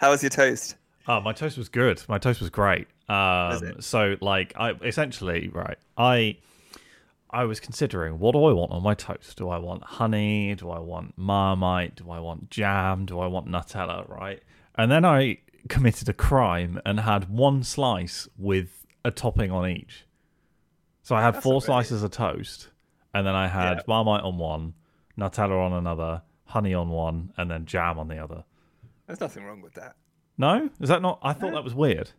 How was your toast? Oh, my toast was good. My toast was great. Um, so like I essentially right. I I was considering what do I want on my toast? Do I want honey? Do I want marmite? Do I want jam? Do I want Nutella? Right? And then I committed a crime and had one slice with a topping on each. So I had That's four really- slices of toast, and then I had Yeah. marmite on one, Nutella on another, honey on one, and then jam on the other. There's nothing wrong with that. No, is that not? I thought No. that was weird.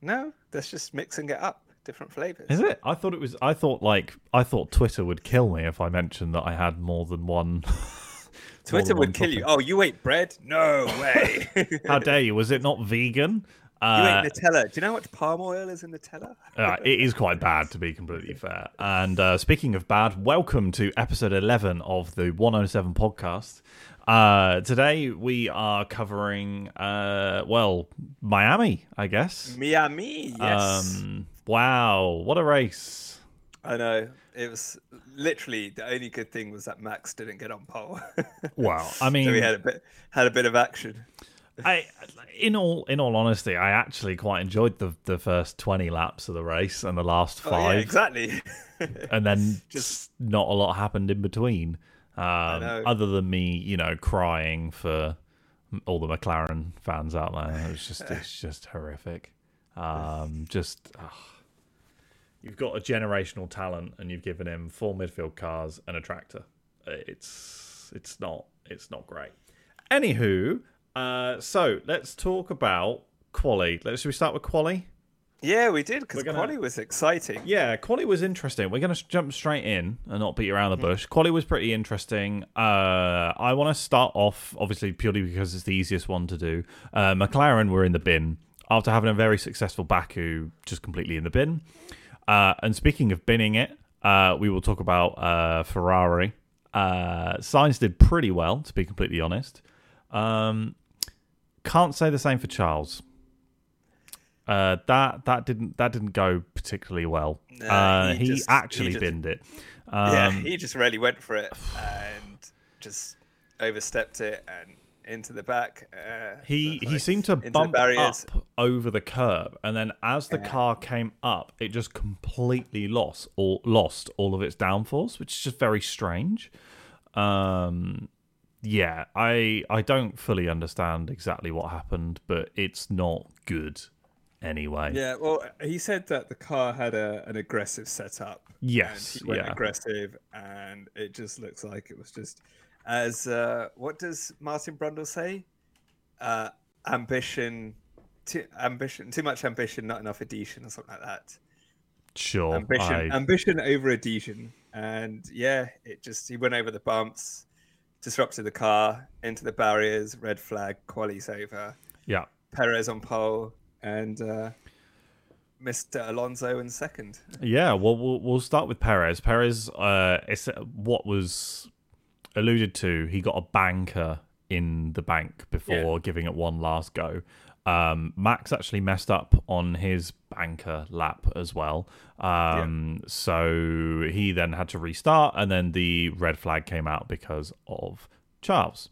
No, that's just mixing it up, different flavors. Is it? I thought it was. I thought like I thought Twitter would kill me if I mentioned that I had more than one. Twitter would kill you. Oh, you ate bread? No way. How dare you? Was it not vegan? You Uh, ate Nutella. Do you know how much palm oil is in Nutella? uh, it is quite bad, to be completely fair. And uh, speaking of bad, welcome to episode 11 of the 107 podcast. Uh, today we are covering, uh, well, Miami, I guess. Miami, yes. Um, wow, what a race. I know. It was literally the only good thing was that Max didn't get on pole. Wow. I mean, so we had a bit had a bit of action. I, in all in all honesty, I actually quite enjoyed the the first twenty laps of the race and the last Oh, yeah, five, exactly. and then just not a lot happened in between. Um, other than me, you know, crying for all the McLaren fans out there. It was just it's just horrific. Um, just ugh. you've got a generational talent, and you've given him four midfield cars and a tractor. It's it's not it's not great. Anywho, uh, so let's talk about quali. Let's should we start with quali? Yeah, we did because gonna- quali was exciting. Yeah, quali was interesting. We're going to jump straight in and not beat around the bush. Quali was pretty interesting. Uh, I want to start off, obviously, purely because it's the easiest one to do. Uh, McLaren were in the bin after having a very successful Baku, just completely in the bin. Uh, and speaking of binning it, uh, we will talk about uh, Ferrari. Uh, Sainz did pretty well, to be completely honest. Um, can't say the same for Charles. Uh, that that didn't that didn't go particularly well. No, uh, he he, just- he actually just- binned it. Um, yeah, he just really went for it and just overstepped it and into the back. Uh, He he seemed to bump up over the curb, and then as the Yeah. car came up, it just completely lost all lost all of its downforce, which is just very strange. Um, yeah, I I don't fully understand exactly what happened, but it's not good anyway. Yeah, well, he said that the car had a, an aggressive setup. Yes, and he went yeah. aggressive, and it just looks like it was just as uh, what does Martin Brundle say? Uh, ambition, too, ambition, too much ambition, not enough adhesion, or something like that. Sure, ambition, I- ambition over adhesion, and yeah, it just he went over the bumps, disrupted the car into the barriers, red flag, quali's over. yeah. Perez on pole, and uh, Mr. Alonso in second. Yeah, well, we'll we'll start with Perez. Perez, uh, it's what was alluded to. He got a banker in the bank before giving it one last go. Um, Max actually messed up on his banker lap as well. Um, So he then had to restart, and then the red flag came out because of Charles.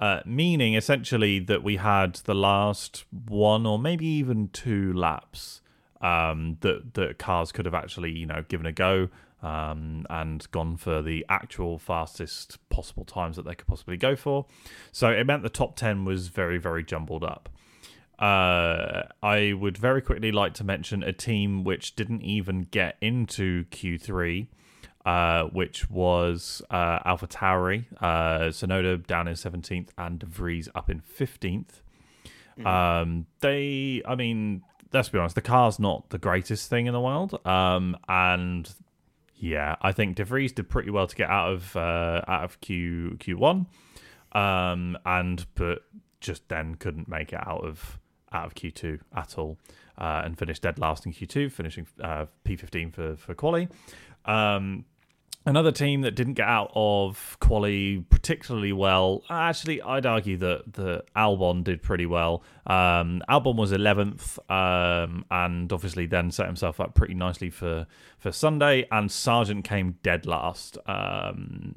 Uh, meaning essentially that we had the last one or maybe even two laps um, that that cars could have actually you know given a go um, and gone for the actual fastest possible times that they could possibly go for. So it meant the top ten was very very jumbled up. Uh, I would very quickly like to mention a team which didn't even get into Q3 uh, which was uh, Alpha Tauri, uh, Tsunoda down in 17th, and De Vries up in 15th. Um, they, I mean, let's be honest, the car's not the greatest thing in the world. Um, and yeah, I think De Vries did pretty well to get out of uh, out of Q Q1, um, and but just then couldn't make it out of out of Q2 at all, uh, and finished dead last in Q2, finishing uh, P15 for for quali. Um, another team that didn't get out of quali particularly well. Actually, I'd argue that the Albon did pretty well. Um, Albon was 11th, um, and obviously then set himself up pretty nicely for for Sunday. And Sargent came dead last. Um,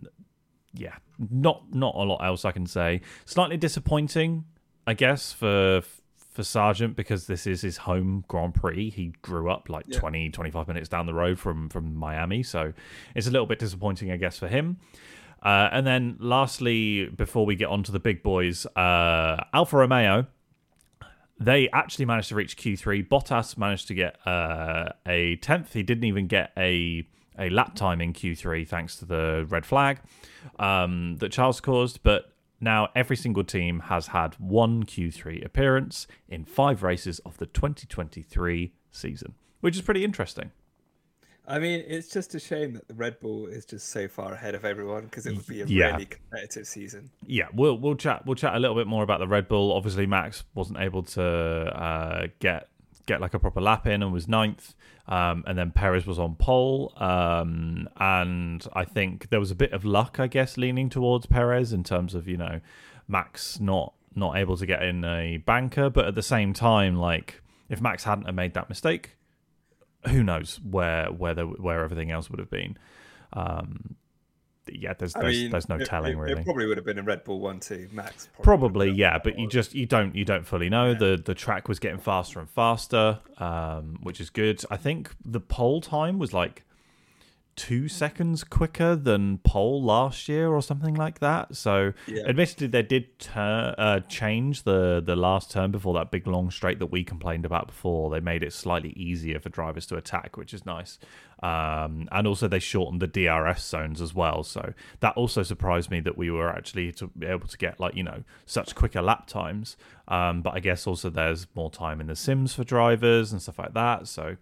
yeah, not not a lot else I can say. Slightly disappointing I guess, for for Sargent because this is his home Grand Prix. He grew up like Yeah. 20, 25 minutes down the road from from Miami, so it's a little bit disappointing, I guess, for him. Uh, and then, lastly, before we get on to the big boys, uh, Alfa Romeo they actually managed to reach Q3. Bottas managed to get uh, a tenth. He didn't even get a a lap time in Q3 thanks to the red flag um, that Charles caused. But now every single team has had one Q3 appearance in five races of the 2023 season, which is pretty interesting. I mean, it's just a shame that the Red Bull is just so far ahead of everyone because it would be a Yeah. really competitive season. Yeah, we'll we'll chat we'll chat a little bit more about the Red Bull. Obviously, Max wasn't able to uh, get get like a proper lap in and was ninth, um, and then Perez was on pole. Um, and I think there was a bit of luck, I guess, leaning towards Perez in terms of you know Max not not able to get in a banker, but at the same time, like if Max hadn't have made that mistake, who knows where where the, where everything else would have been. Um, yeah, there's there's, mean, there's no it- telling it, really. It probably would have been a Red Bull one too, Max. Probably, have yeah, but you just you don't you don't fully know. The the track was getting faster and faster, um, which is good. I think the pole time was like two seconds quicker than pole last year or something like that. So, Yeah. admittedly, they did tur- uh, change the the last turn before that big long straight that we complained about before. They made it slightly easier for drivers to attack, which is nice. Um, and also, they shortened the DRS zones as well. So that also surprised me that we were actually to able to get like you know such quicker lap times. Um, but I guess also there's more time in the sims for drivers and stuff like that. So.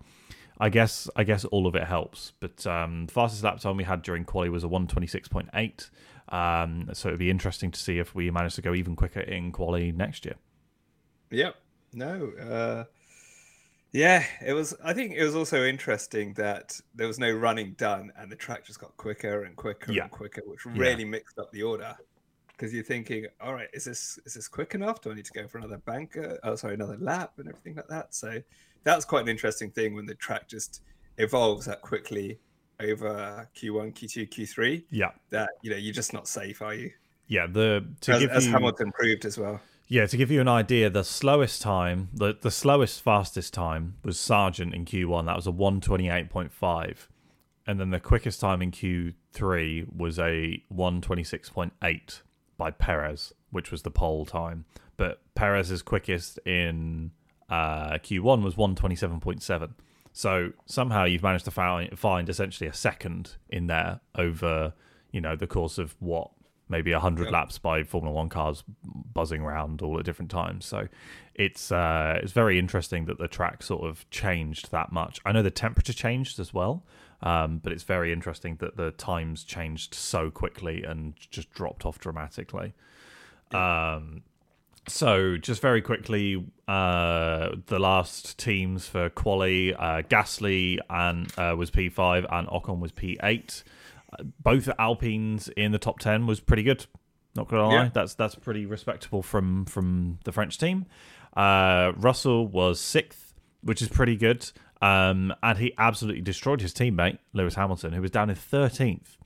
I guess I guess all of it helps. But um, fastest lap time we had during quali was a one twenty six point eight. Um, so it'd be interesting to see if we manage to go even quicker in quali next year. Yep. No. Uh, yeah, it was. I think it was also interesting that there was no running done, and the track just got quicker and quicker Yeah. and quicker, which Yeah. really mixed up the order. Because you're thinking, all right, is this is this quick enough? Do I need to go for another banker? Oh, sorry, another lap and everything like that. So that's quite an interesting thing when the track just evolves that quickly over Q1, Q2, Q3. Yeah, That you know you're just not safe, are you? yeah. The to As, give as you Hamilton proved as well. Yeah to give you an idea, the slowest time, the the slowest fastest time was Sargent in Q one. That was a one twenty eight point five, and then the quickest time in Q three was a one twenty six point eight by Perez, which was the pole time. But Perez's quickest in uh, Q1 was 127.7. So somehow you've managed to find, find essentially a second in there over, you know, the course of what maybe 100 Yeah. laps by Formula 1 cars buzzing around all at different times. So it's uh, it's very interesting that the track sort of changed that much. I know the temperature changed as well, um, but it's very interesting that the times changed so quickly and just dropped off dramatically. Um, so just very quickly, uh, the last teams for quali, uh, Gasly and uh, was P five and Ocon was P eight. Uh, both Alpines in the top ten was pretty good. Not gonna lie, Yeah. that's that's pretty respectable from from the French team. Uh, Russell was sixth, which is pretty good. Um, and he absolutely destroyed his teammate Lewis Hamilton, who was down in thirteenth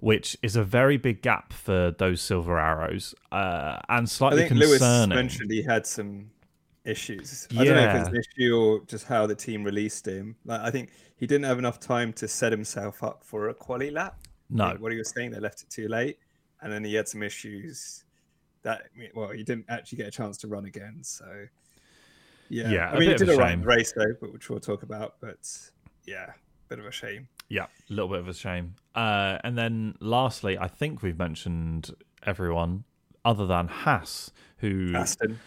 which is a very big gap for those silver arrows uh, and I slightly think Lewis concerning. mentioned he had some issues. I don't know if it's an issue or just how the team released him. Like, I think he didn't have enough time to set himself up for a quali lap. No, think What he was saying, they left it too late, and then he had some issues that well, he didn't actually get a chance to run again. So yeah, Yeah, I mean, he did a a right race though, but which we'll talk about. But yeah, bit of a shame. yeah, a little bit of a shame. Uh, and then lastly, I think we've mentioned everyone other than Haas, who Aston.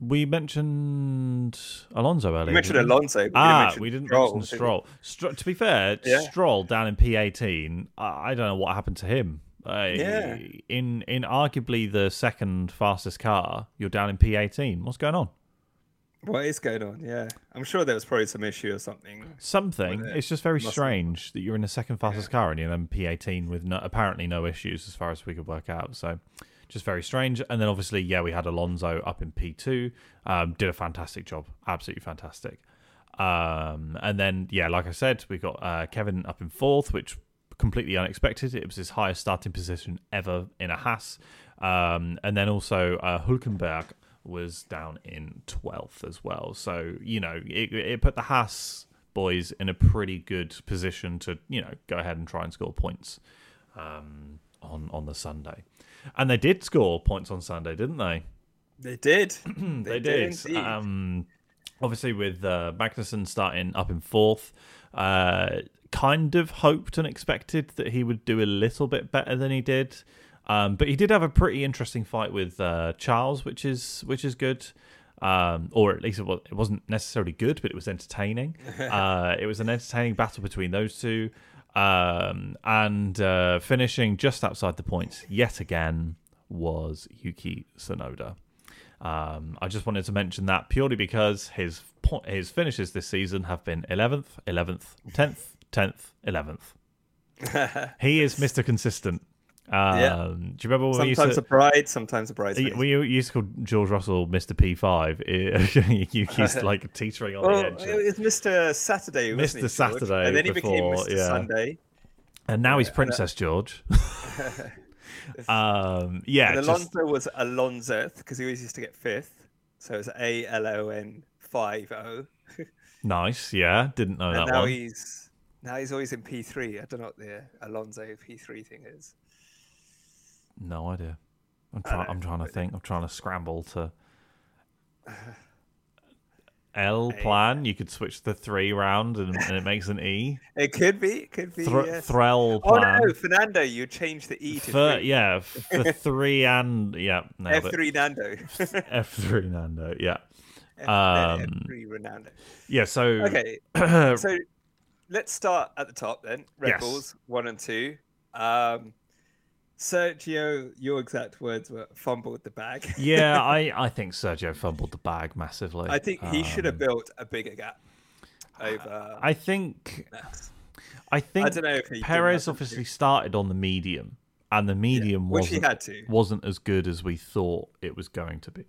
We mentioned Alonso earlier. We mentioned? Alonso. Ah, we didn't Stroll, mention? Stroll. Stro- to be fair, Yeah. Stroll down in P18. I I don't know what happened to him. Uh, Yeah. In in arguably the second fastest car, you're down in P18. What's going on? What is going on? Yeah, I'm sure there was probably some issue or something. Something. It. It's just very Must- strange that you're in the second fastest car and you're in P18 with no, apparently no issues as far as we could work out. So just very strange. And then obviously, yeah, we had Alonso up in P2. Um, did a fantastic job. Absolutely fantastic. Um, and then, yeah, like I said, we got uh, Kevin up in fourth, which completely unexpected. It was his highest starting position ever in a Haas. Um, and then also uh, Hulkenberg was down in 12th as well. So, you know, it, it put the Haas boys in a pretty good position to, you know, go ahead and try and score points um, on, on the Sunday. And they did score points on Sunday, didn't they? They did. they, did. indeed. Um, obviously, with uh, Magnussen starting up in fourth, uh, kind of hoped and expected that he would do a little bit better than he did. Um, but he did have a pretty interesting fight with uh, Charles, which is which is good. Um, or at least it, was, it wasn't necessarily good, but it was entertaining. uh, it was an entertaining battle between those two. Um, and uh, finishing just outside the points yet again was Yuki Tsunoda. Um, I just wanted to mention that purely because his po- his finishes this season have been 11th, 11th, 10th, 10th, 11th. he is Mr. Consistent. Um, Yeah. Do you remember when used sometimes to, a bride, sometimes a bridesmaid. we used to call George Russell Mr. P5? Yuki's like teetering on well, the edge. it was Mr. Saturday, Mr. he, Saturday and then he before, became Mr. yeah. Sunday. And now he's uh, Princess George. um, yeah, and just- was Alonso because he always used to get fifth, so it's A L O N five O. nice. Yeah, didn't know And that now one. he's now he's always in P three. I don't know what the Alonso P three thing is. No idea. I'm trying. I'm trying to think. I'm trying to scramble to. L plan. You could switch the three round and, and it makes an E. It could be, it could be. Thr- yes. Threll Oh no, Fernando, you change the E to three. yeah, for three and yeah, nailed F three Nando. F three Nando. Yeah, F Um, three Ronaldo. yeah. So Okay, so let's start at the top then. Red Yes. Bulls one and two. Um, Sergio, your exact words were fumbled the bag. yeah, I I think Sergio fumbled the bag massively. I think he should have Um, built a bigger gap over I think Max. I think I don't know if he Perez obviously started on the medium, and the medium he wasn't had to. wasn't as good as we thought it was going to be,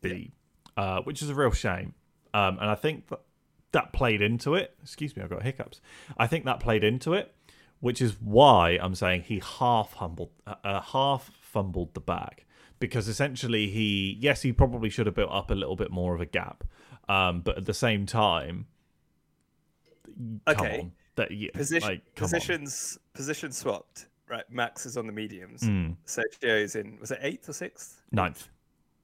be uh, which is a real shame. Um, and I think that that played into it. Excuse me, I've got hiccups. I think that played into it, which is why I'm saying he half humbled, uh, uh, half fumbled the bag because essentially he, yes, he probably should have built up a little bit more of a gap, um, but at the same time, Okay. that yeah, Position, like, come on. positions position swapped. Right, Max is on the mediums. Mm, Sergio's in was it eighth or sixth? ninth.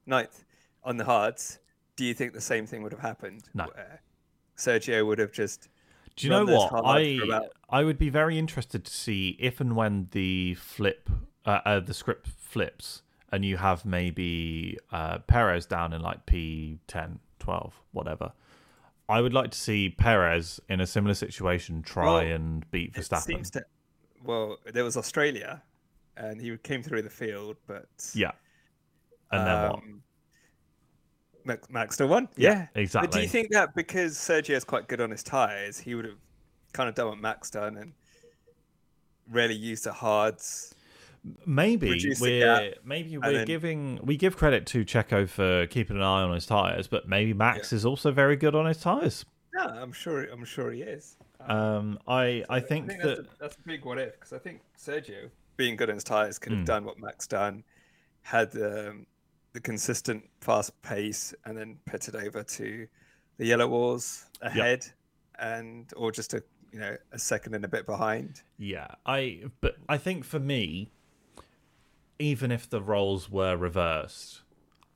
Ninth on the hards. Do you think the same thing would have happened? No. Where Sergio would have just Do you know what? I about- I would be very interested to see if and when the flip, uh, uh, the script flips, and you have maybe uh, Perez down in like P 10, 12, whatever. I would like to see Perez in a similar situation try Well, and beat it Verstappen. seems to. Well, there was Australia, and he came through the field, but Yeah. And then what? Max, Max still won. Yeah, Yeah, But do you think that because Sergio's quite good on his tires, he would have kind of done what Max done and really used the hards? Maybe we're maybe we're then- giving we give credit to Checo for keeping an eye on his tires, but maybe Max is also very good on his tires. No, I'm sure. I'm sure he is. Um, I I think, that's, that a, that's a big what if because I think Sergio, being good on his tires, could have Hmm. done what Max done, had um, the consistent fast pace, and then put it over to the yellow walls ahead, and or just a you know a second and a bit behind. Yeah, I but I think for me, even if the roles were reversed,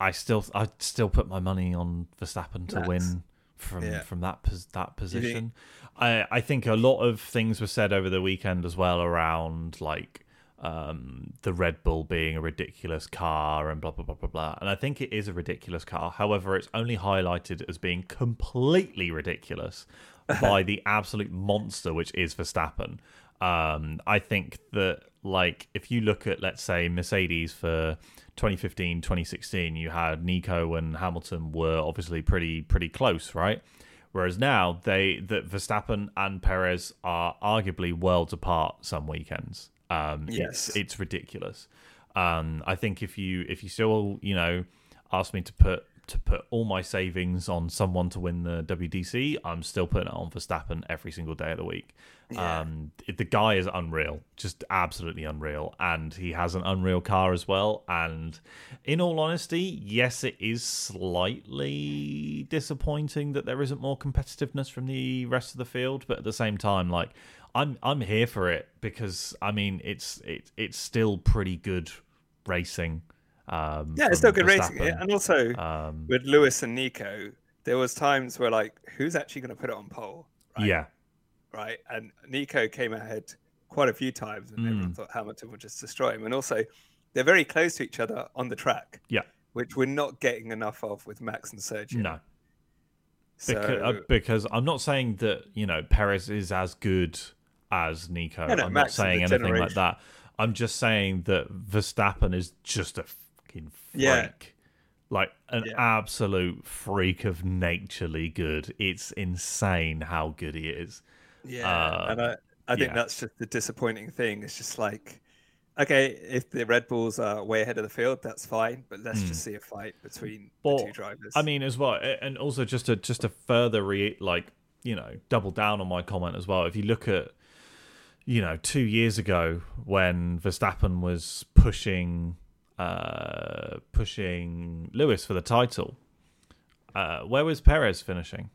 I still I'd still put my money on Verstappen to win from Yeah. from that that position. I I think a lot of things were said over the weekend as well around like um, the Red Bull being a ridiculous car and blah blah blah blah blah. And I think it is a ridiculous car. However, it's only highlighted as being completely ridiculous by the absolute monster which is Verstappen. Um, I think that like if you look at let's say Mercedes for 2015, 2016, you had Nico and Hamilton were obviously pretty pretty close, right? Whereas now they that Verstappen and Perez are arguably worlds apart some weekends. Um, Yes. it's it's ridiculous. Um, I think if you if you still you know ask me to put to put all my savings on someone to win the WDC, I'm still putting it on Verstappen every single day of the week. Yeah. Um, the guy is unreal, just absolutely unreal, and he has an unreal car as well. And in all honesty, yes, it is slightly disappointing that there isn't more competitiveness from the rest of the field, but at the same time, like I'm I'm here for it because I mean it's it, it's still pretty good racing. Um, Yeah, it's still good racing. Verstappen. And also Um, with Lewis and Nico, there was times where like, who's actually going to put it on pole? Right? Yeah, Right. And Nico came ahead quite a few times, and Mm. everyone thought Hamilton would just destroy him. And also, they're very close to each other on the track. Yeah. Which we're not getting enough of with Max and Sergio. no, So, because, uh, because I'm not saying that you know Perez is as good as Nico. No, no, I'm Max not saying anything like that. I'm just saying that Verstappen is just a fucking freak. Yeah. Like an Yeah. absolute freak of naturally good. It's insane how good he is. yeah. uh, and I, I think yeah. that's just the disappointing thing. It's just like, okay, if the Red Bulls are way ahead of the field, that's fine. But let's Mm. just see a fight between Well, the two drivers. I mean, as well, and also just to just to further re like you know double down on my comment as well. If you look at you know two years ago when Verstappen was pushing uh pushing Lewis for the title, uh where was Perez finishing?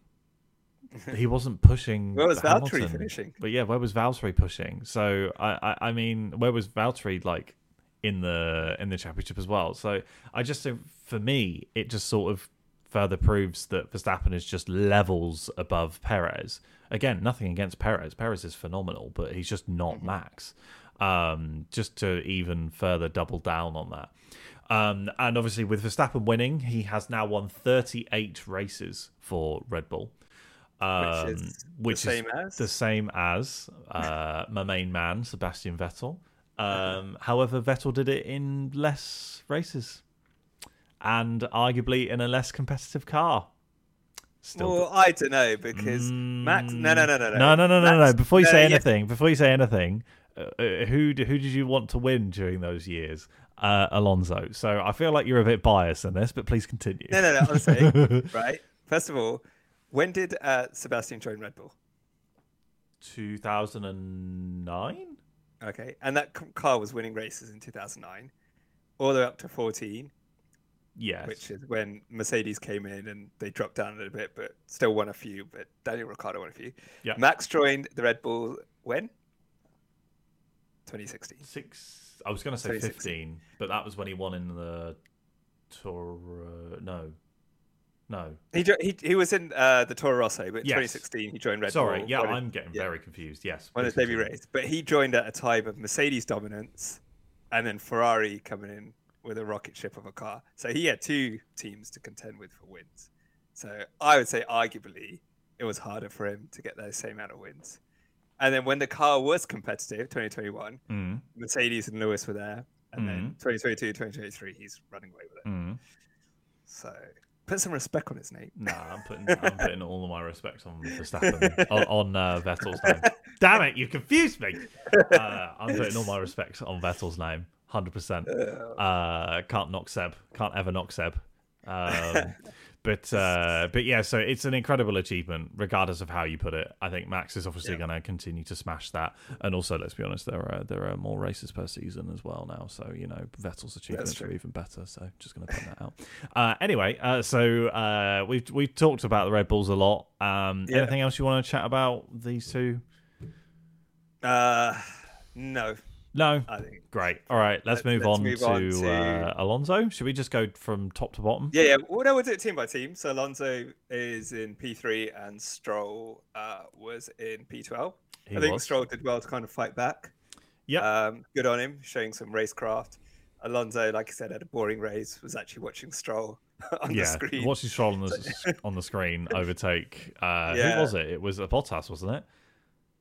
He wasn't pushing. where was Valtteri Hamilton. finishing? But yeah, where was Valtteri pushing? So I, I, I mean, where was Valtteri like in the in the championship as well? So I just for me, it just sort of further proves that Verstappen is just levels above Perez. Again, nothing against Perez. Perez is phenomenal, but he's just not Max. Um, just to even further double down on that. Um, and obviously, with Verstappen winning, he has now won 38 races for Red Bull. Um, which is which the is same as the same as uh, my main man, Sebastian Vettel. Um, however, Vettel did it in less races and arguably in a less competitive car. Still well, I don't know because mm, Max. No, no, no, no, no, no, no, no, no, no. Before you no, say anything, yeah. before you say anything, uh, uh who who did you want to win during those years? Uh, Alonso. So I feel like you're a bit biased in this, but please continue. No, no, no. I'm saying, right. First of all, when did uh, Sebastian join Red Bull? 2009. Okay, and that car was winning races in 2009, all the way up to 14 Yes. which is when Mercedes came in and they dropped down a little bit, but still won a few. But Daniel Ricciardo won a few. Yeah. Max joined the Red Bull when? 2016. Six. I was going to say 15, but that was when he won in the Tour. No, no. He, jo- he he was in uh, the Toro Rosso, but Yes. 2016 he joined Red Sorry, Bull. yeah, I'm getting yeah. very confused. Yes, please his debut race, but he joined at a time of Mercedes dominance, and then Ferrari coming in with a rocket ship of a car. So he had two teams to contend with for wins. So I would say, arguably, it was harder for him to get those same amount of wins. And then when the car was competitive, 2021, Mm, Mercedes and Lewis were there, and then Mhm. 2022, 2023, he's running away with it. mm. So put some respect on his name. Nah, I'm putting I'm putting all of my respect on Verstappen on, on uh, Vettel's name. Damn it, you confused me. Uh, I'm putting all my respect on Vettel's name, hundred percent. Uh, can't knock Seb. Can't ever knock Seb. Um, but uh, but yeah, so it's an incredible achievement, regardless of how you put it. I think Max is obviously Yeah. going to continue to smash that, and also let's be honest, there are there are more races per season as well now. So you know Vettel's achievements are even better. So just going to point that out. Uh, anyway, uh, so uh, we've we've talked about the Red Bulls a lot. Um, Yeah. Anything else you want to chat about these two? Uh, no, No. I think. Great. All right, let's Let's- move let's on move to, on to- Uh, Alonso. Should we just go from top to bottom? Yeah, yeah. Well, no, we'll do it team by team. So Alonso is in P3 and Stroll uh, was in P12. He I think was. Stroll did well to kind of fight back. Yeah. Um, good on him, showing some racecraft. Alonso, like I said, had a boring race, was actually watching Stroll on yeah, the screen. watching Stroll on the on the screen overtake. Uh, Yeah. Who was it? It was a Bottas, wasn't it?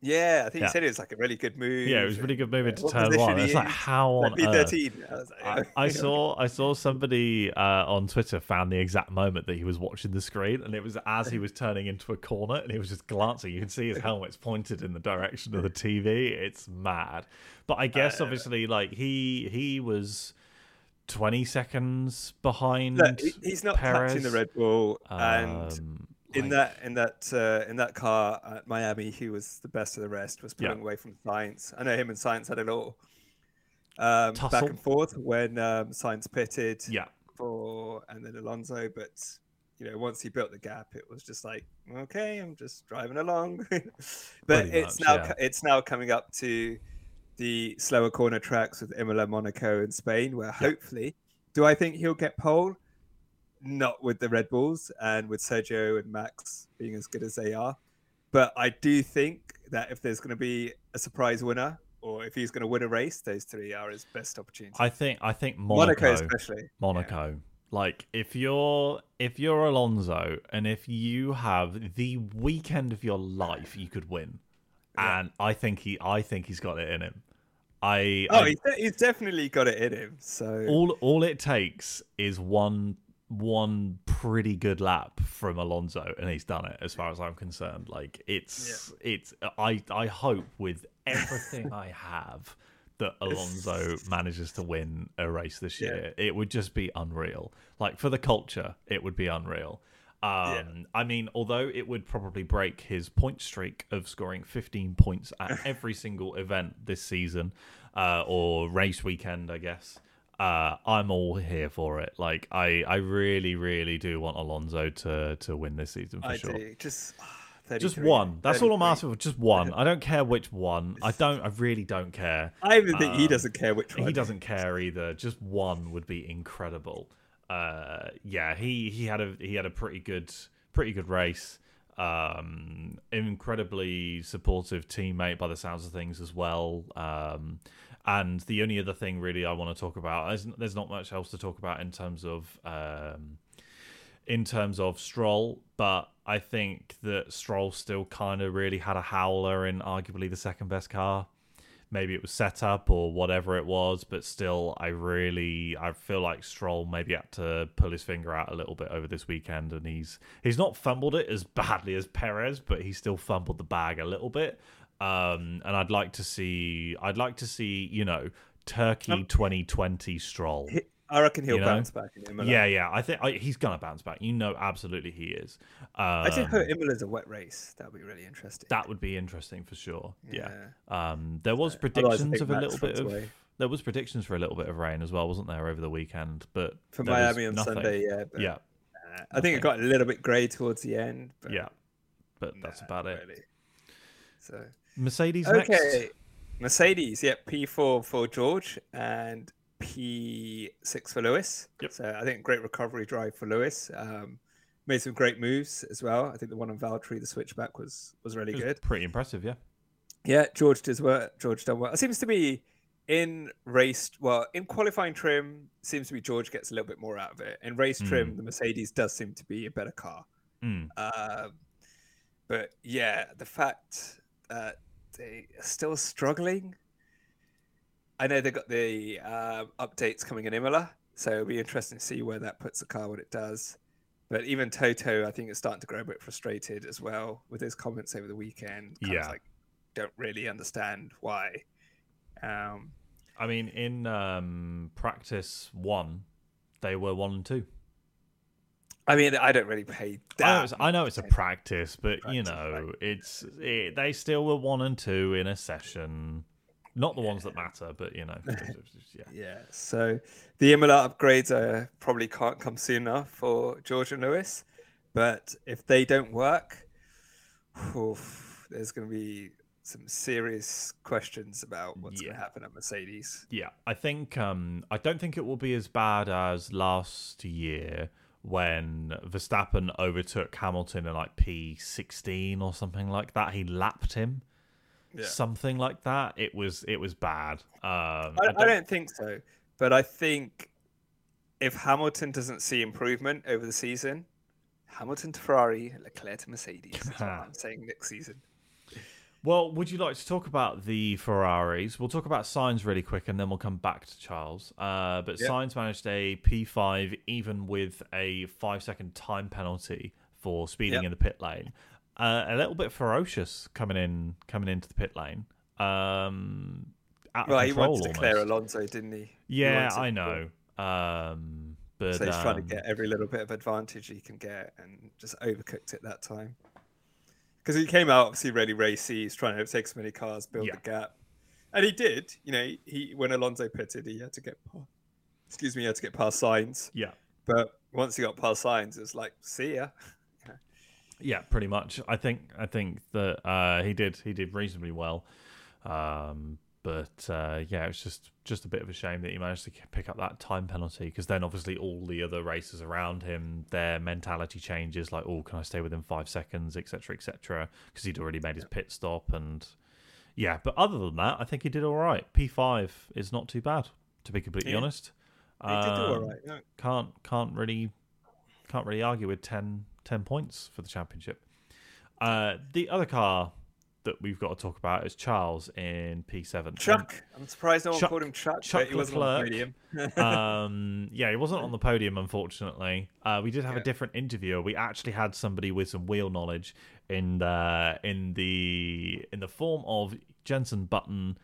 Yeah, I think Yeah. he said it was like a really good move. Yeah, it was a really good move Yeah, to what turn one. It's like how on Like earth? P13. I, was I, like, I saw I saw somebody uh, on Twitter found the exact moment that he was watching the screen, and it was as he was turning into a corner, and he was just glancing. You can see his helmet's pointed in the direction of the TV. It's mad. But I guess Uh, obviously, like he he was 20 seconds behind. Look, he's not touching the Red Bull, and Um, in that in that uh, in that car at Miami, he was the best of the rest. Was Yeah. pulling away from Sainz. I know him and Sainz had a little um, back and forth when um, Sainz pitted Yeah. for and then Alonso, but you know once he built the gap, it was just like okay, I'm just driving along. but Pretty it's much, now yeah. it's now coming up to the slower corner tracks with Imola, Monaco, and Spain, where hopefully, do I think he'll get pole? Not with the Red Bulls and with Sergio and Max being as good as they are, but I do think that if there's going to be a surprise winner, or if he's going to win a race, those three are his best opportunities. I think I think Monaco, Monaco, especially. Monaco. Like if you're if you're Alonso and if you have the weekend of your life, you could win. Yeah. And I think he I think he's got it in him. I, Oh, I he's definitely got it in him. So all all it takes is one one pretty good lap from Alonso and he's done it as far as I'm concerned like it's it's I I hope with everything I have that Alonso manages to win a race this Yeah. year it would just be unreal like for the culture it would be unreal um Yeah. I mean although it would probably break his point streak of scoring 15 points at every single event this season uh or race weekend I guess uh, I'm all here for it. Like I, I really, really do want Alonso to to win this season for I sure. do just Just one. That's all I'm asking for. Just one. I don't care which one. I don't. I really don't care. I even think he Um, doesn't care which one. He doesn't care either. Just one would be incredible. Uh, yeah, he he had a he had a pretty good pretty good race. Um, incredibly supportive teammate by the sounds of things as well. Um, and the only other thing really I want to talk about there's, there's not much else to talk about in terms of um, in terms of Stroll, but I think that Stroll still kind of really had a howler in arguably the second best car. Maybe it was set up or whatever it was, but still, I really I feel like Stroll maybe had to pull his finger out a little bit over this weekend, and he's he's not fumbled it as badly as Perez, but he still fumbled the bag a little bit. Um, and I'd like to see I'd like to see you know Turkey Um, 2020 Stroll. He- I reckon he'll You know? bounce back in Imola. Yeah, yeah. I think I, he's gonna bounce back. You know, absolutely he is. Um, I did hope Imola's a wet race. That would be really interesting. that would be interesting for sure. Yeah. Yeah. Um, there was predictions of a Max little bit of away. there was predictions for a little bit of rain as well, wasn't there, over the weekend? But for Miami on nothing. Sunday. Yeah, but, Yeah, uh, I think it got a little bit grey towards the end. But yeah. But that's nah, about it. Really. So Mercedes okay, next. Mercedes. Yep, P four for George and P six for Lewis. Yep. So I think great recovery drive for Lewis. Um, made some great moves as well. I think the one on Valtteri, the switchback was was really was good. pretty impressive, yeah. Yeah, George does well. George done well. It seems to be in race, well, in qualifying trim, seems to be George gets a little bit more out of it. In race trim, Mm. the Mercedes does seem to be a better car. Mm. Um, but yeah, the fact that they are still struggling. I know they got the um, updates coming in Imola, so it'll be interesting to see where that puts the car when it does. But even Toto, I think, is starting to grow a bit frustrated as well with his comments over the weekend. Yeah. like don't really understand why. Um, I mean, in um, practice one, they were one and two. I mean, I don't really pay I know, it's, I know it's a practice, but you know, right. it's it, they still were one and two in a session. Not the ones that matter, but you know, yeah. Yeah, so the Imola upgrades probably can't come soon enough for George and Lewis, but if they don't work, oof, there's going to be some serious questions about what's going to happen at Mercedes. Yeah, I think um, I don't think it will be as bad as last year when Verstappen overtook Hamilton in like P sixteen or something like that. He lapped him, Yeah. something like that. It was it was bad. Um, I, I don't think so, but I think if Hamilton doesn't see improvement over the season, Hamilton to Ferrari, Leclerc to Mercedes. That's what I'm saying next season. Well, would you like to talk about the Ferraris? We'll talk about Sainz really quick, and then we'll come back to Charles. Uh, but Yeah. Sainz managed a P5 even with a five-second time penalty for speeding Yep. in the pit lane. Uh, a little bit ferocious coming in, coming into the pit lane. Um, out Well, he wanted to declare almost. Alonso, didn't he? He Yeah, wanted I know. Um, but so he's trying to um, get every little bit of advantage he can get, and just overcooked it that time. Because he came out obviously really racy. He's trying to take as many cars, build Yeah. the gap, and he did. You know, he when Alonso pitted, he had to get, pa- excuse me, he had to get past Sainz. yeah, But once he got past Sainz, it's like, see ya. yeah, pretty much. I think I think that uh, he did he did reasonably well. Um, but uh, yeah, it's just just a bit of a shame that he managed to pick up that time penalty because then obviously all the other racers around him, their mentality changes like, oh, can I stay within five seconds, etc., etc. Because he'd already made his pit stop and yeah. But other than that, I think he did all right. P five is not too bad, to be completely Yeah. honest. He did do all Um, right. yeah. can't can't really can't really argue with 10, 10 points for the championship. Uh, the other car that we've got to talk about is Charles in P7. Chuck. I'm surprised no one Chuck- called him Chuck, Chuck he wasn't on the podium. um, yeah, he wasn't on the podium, unfortunately. Uh, we did have a different interviewer. We actually had somebody with some wheel knowledge in the in the in the form of Jensen Button,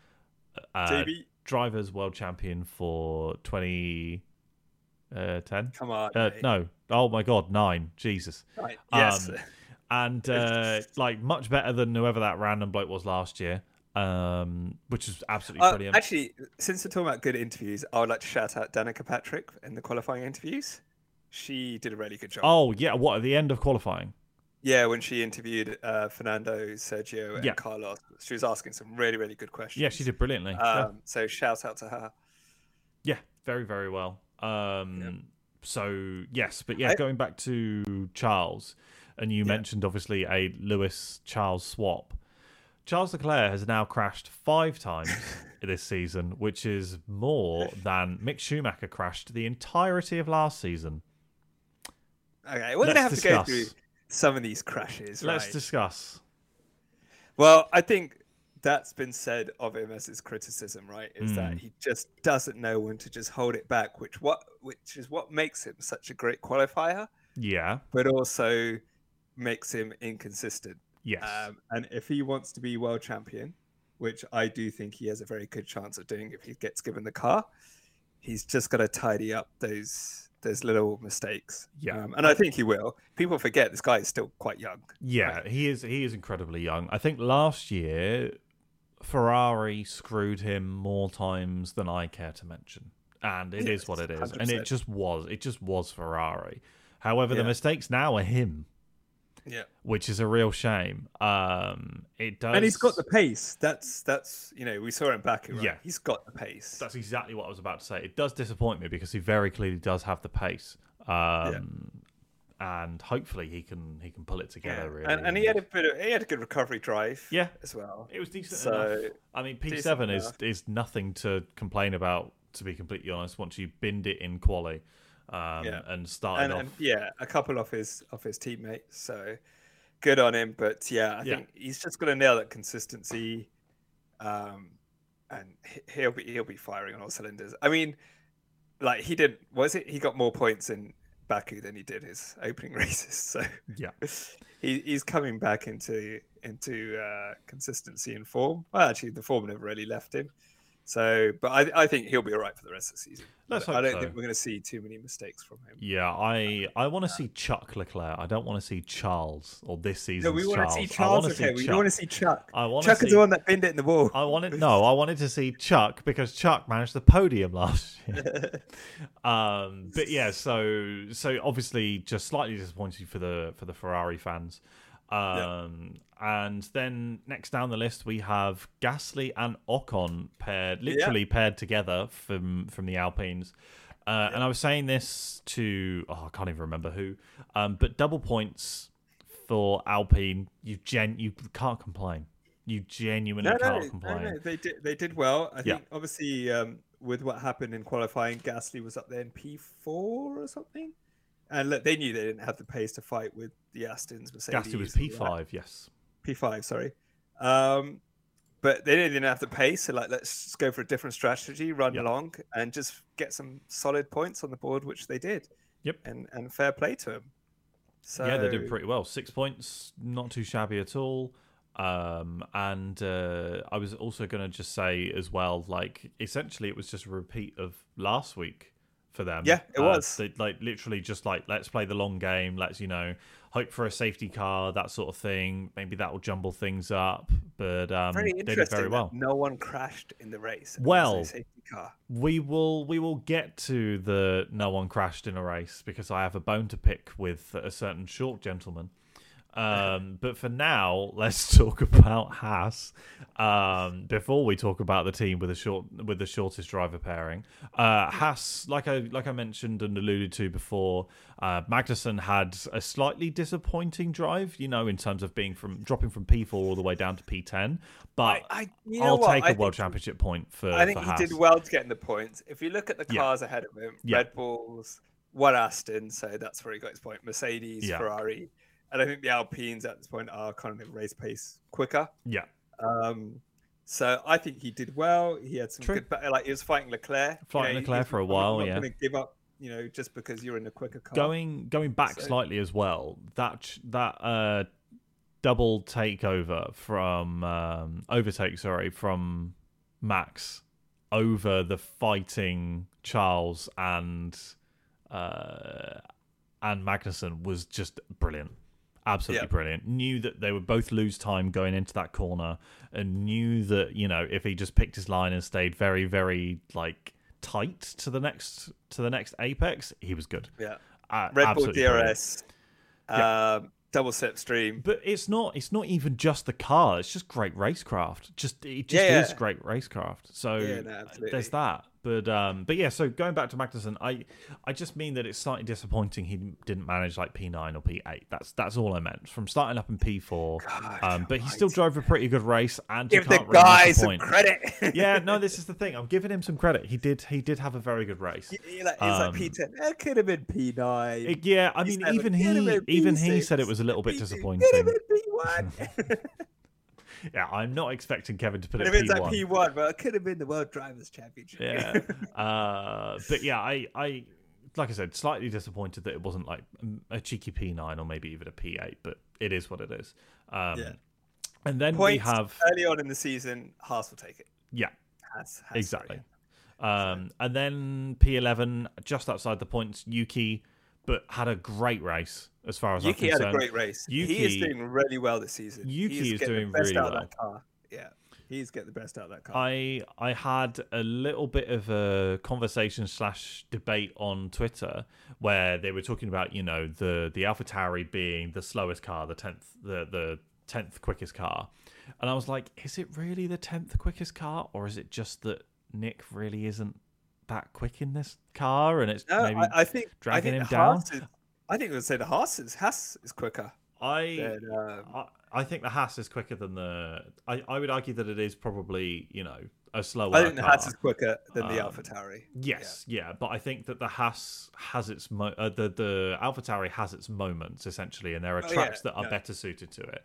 uh, drivers world champion for 2010. come on. Uh, no, oh my god, nine. Jesus. Right, Yes. um, and uh, like much better than whoever that random bloke was last year, um, which is absolutely Uh, brilliant. actually, since we're talking about good interviews, I would like to shout out Danica Patrick in the qualifying interviews. She did a really good job. oh yeah, what at the end of qualifying? Yeah, when she interviewed uh, Fernando, Sergio, and Yeah. Carlos, she was asking some really, really good questions. Yeah, she did brilliantly. Um, yeah. So shout out to her. yeah, very very well. Um, Yeah. so yes, but yeah, I- going back to Charles, and you Yeah. mentioned obviously a Lewis Charles swap. Charles Leclerc has now crashed five times this season, which is more than Mick Schumacher crashed the entirety of last season. Okay, we're gonna have to go through some of these crashes, Let's right? discuss. Well, I think that's been said of him as his criticism, right? Is that Mm. he just doesn't know when to just hold it back, which what which is what makes him such a great qualifier, Yeah. but also makes him inconsistent. Yes. Um, and if he wants to be world champion, which I do think he has a very good chance of doing if he gets given the car, he's just got to tidy up those those little mistakes. Yeah. um, and I think he will. People forget this guy is still quite young. yeah, he is. He is incredibly young. I think last year Ferrari screwed him more times than I care to mention, and it is what it is. And it just was. It just was Ferrari. However, the mistakes now are him, Yeah, which is a real shame. Um, it does. and he's got the pace. That's that's you know we saw him back. Right? Yeah. he's got the pace. That's exactly what I was about to say. It does disappoint me because he very clearly does have the pace. Um, and hopefully he can he can pull it Yeah. together. Really, and, and he had a bit of he had a good recovery drive. Yeah. as well. It was decent So enough. I mean, P seven is enough. is nothing to complain about. To be completely honest, once you bind it in quali, um, Yeah. and started and, off, and yeah, a couple of his of his teammates. So good on him. But yeah, I Yeah. think he's just got to nail that consistency. Um, and he- he'll be he'll be firing on all cylinders. I mean, like he did. Was it? He got more points in Baku than he did his opening races. So yeah, he, he's coming back into into uh, consistency and form. Well, actually, the form never really left him. So, but I, I think he'll be all right for the rest of the season. Let's I don't so. think we're going to see too many mistakes from him. yeah. I I want to see Chuck Leclerc. I don't want to see Charles or this season. No, we want to see Charles. see Okay, we don't want to see Chuck. I want Chuck to is the one that pinned it in the wall. I wanted no. I wanted to see Chuck because Chuck managed the podium last year. um, but yeah, so so obviously just slightly disappointed for the for the Ferrari fans. Um, and then next down the list we have Gasly and Ocon paired, literally paired together from from the Alpines. Uh, And I was saying this to oh I can't even remember who, um, but double points for Alpine. You gen you can't complain. You genuinely no, can't no, complain. no, they did. They did well. I Yeah. think obviously um, with what happened in qualifying, Gasly was up there in P four or something, and look, they knew they didn't have the pace to fight with the Astons. Mercedes, Gasly was P all that. five, yes. P5, sorry. Um, but they didn't have the pace, so like let's just go for a different strategy, run Yep. along, and just get some solid points on the board, which they did. Yep. And and fair play to them. So Yeah, they did pretty well. Six points, not too shabby at all. Um, and uh, I was also going to just say as well, like essentially, it was just a repeat of last week for them. Yeah, it Uh, was. they, like literally just like let's play the long game. Let's you know hope for a safety car, that sort of thing. Maybe that will jumble things up. But um, Very they did very well. No one crashed in the race. It was a Well, safety car. We will we will get to the no one crashed in a race because I have a bone to pick with a certain short gentleman. Um, but for now, let's talk about Haas. Um, before we talk about the team with the short with the shortest driver pairing, uh, Haas, like I like I mentioned and alluded to before, uh, Magnussen had a slightly disappointing drive. You know, in terms of being from dropping from P4 all the way down to P10. But I, I, you know I'll what? take a world championship point for. I think for he Haas. did well to get in the points. If you look at the Yeah. cars ahead of him, Yeah. Red Bulls, one Aston, so that's where he got his point. Mercedes, Yeah. Ferrari, and I think the Alpines at this point are kind of race pace quicker. Yeah. Um, so I think he did well. He had some True. good, like he was fighting Leclerc. you know, Leclerc for a while, not yeah. Going to give up, you know, just because you're in a quicker car. Going going back So- slightly as well. That that uh, double takeover from um, overtake, sorry, from Max over the fighting Charles and uh, and Magnussen was just brilliant. Absolutely Yeah. brilliant. Knew that they would both lose time going into that corner, and knew that you know if he just picked his line and stayed very, very like tight to the next to the next apex, he was good. yeah, Uh, Red Bull absolutely brilliant. DRS, um, double slipstream. But it's not. It's not even just the car. It's just great racecraft. Just it just Yeah, is yeah. great racecraft. So Yeah, no, there's that. But um, but yeah. So going back to Magnussen, I I just mean that it's slightly disappointing he didn't manage like P9 or P8. That's that's all I meant. From starting up in P4, God, um, but he still drove a pretty good race and Give the really guy some credit. yeah, no, this is the thing. I'm giving him some credit. He did he did have a very good race. He- he like, he's Um, like P10. It could have been P9. It- yeah, I He's mean, even he even he said it was a little bit P2, disappointing. Could have been P1. Yeah, I'm not expecting Kevin to put it have been P1. like P1, but it could have been the World Drivers' Championship. yeah uh but yeah i i like i said slightly disappointed that it wasn't like a cheeky p9 or maybe even a p8 but it is what it is um Yeah. and then we have early on in the season, Haas will take it. yeah exactly um and then p11 just outside the points yuki but had a great race as far as Yuki i'm had a great race. he is doing really well this season. Yuki He's is getting doing the best really out well. of that car. Yeah, he's getting the best out of that car. I I had a little bit of a conversation slash debate on Twitter where they were talking about you know the the AlphaTauri being the slowest car, the tenth the the tenth quickest car, and I was like, is it really the tenth quickest car, or is it just that Nick really isn't that quick in this car, and it's no, maybe I, I think I dragging think him down? Is, I think we would say the Haas is Haas is quicker I than um, I, I think the Haas is quicker than the. I, I would argue that it is probably you know a slower. I think the car. Haas is quicker than the Um, AlphaTauri. Yes, yeah. but I think that the Haas has its mo- uh, the the AlphaTauri has its moments essentially, and there are Oh, tracks yeah, that are yeah. better suited to it.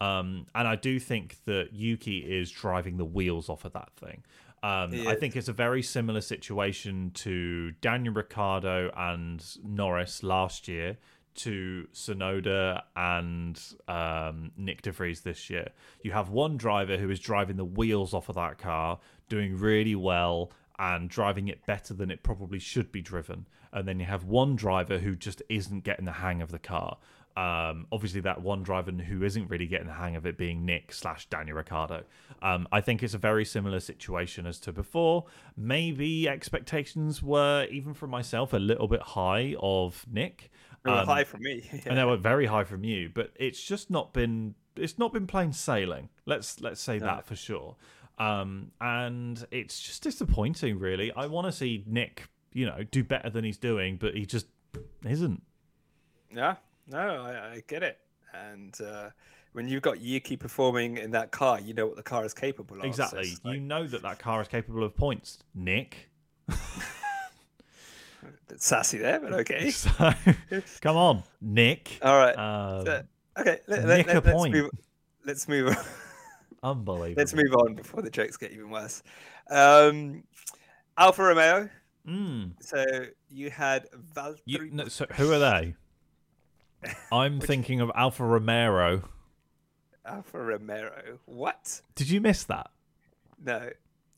Um, and I do think that Yuki is driving the wheels off of that thing. Um, I think it's a very similar situation to Daniel Ricciardo and Norris last year, to Tsunoda and um, Nick DeVries this year. You have one driver who is driving the wheels off of that car, doing really well and driving it better than it probably should be driven. And then you have one driver who just isn't getting the hang of the car. Um, obviously, that one driver who isn't really getting the hang of it being Nick slash Daniel Ricciardo. Um, I think it's a very similar situation as to before. Maybe expectations were, even for myself, a little bit high of Nick. Um, high for me. and they were very high from you. But it's just not been it's not been plain sailing. Let's let's say that for sure. Um, and it's just disappointing, really. I want to see Nick, you know, do better than he's doing, but he just isn't. Yeah, no, I, I get it. And uh, when you've got Yuki performing in that car, you know what the car is capable of. so Exactly. it's like- You know that that car is capable of points, Nick. sassy there, but okay. So come on, Nick. All right. Um, So, okay. Let, nick a let, us point. move. Let's move. On. unbelievable. let's move on before the jokes get even worse. Um, Alfa Romeo. Mm. So you had Valtteri. You, no, so who are they? I'm thinking of Alfa Romero. Alfa Romero. What? Did you miss that? No.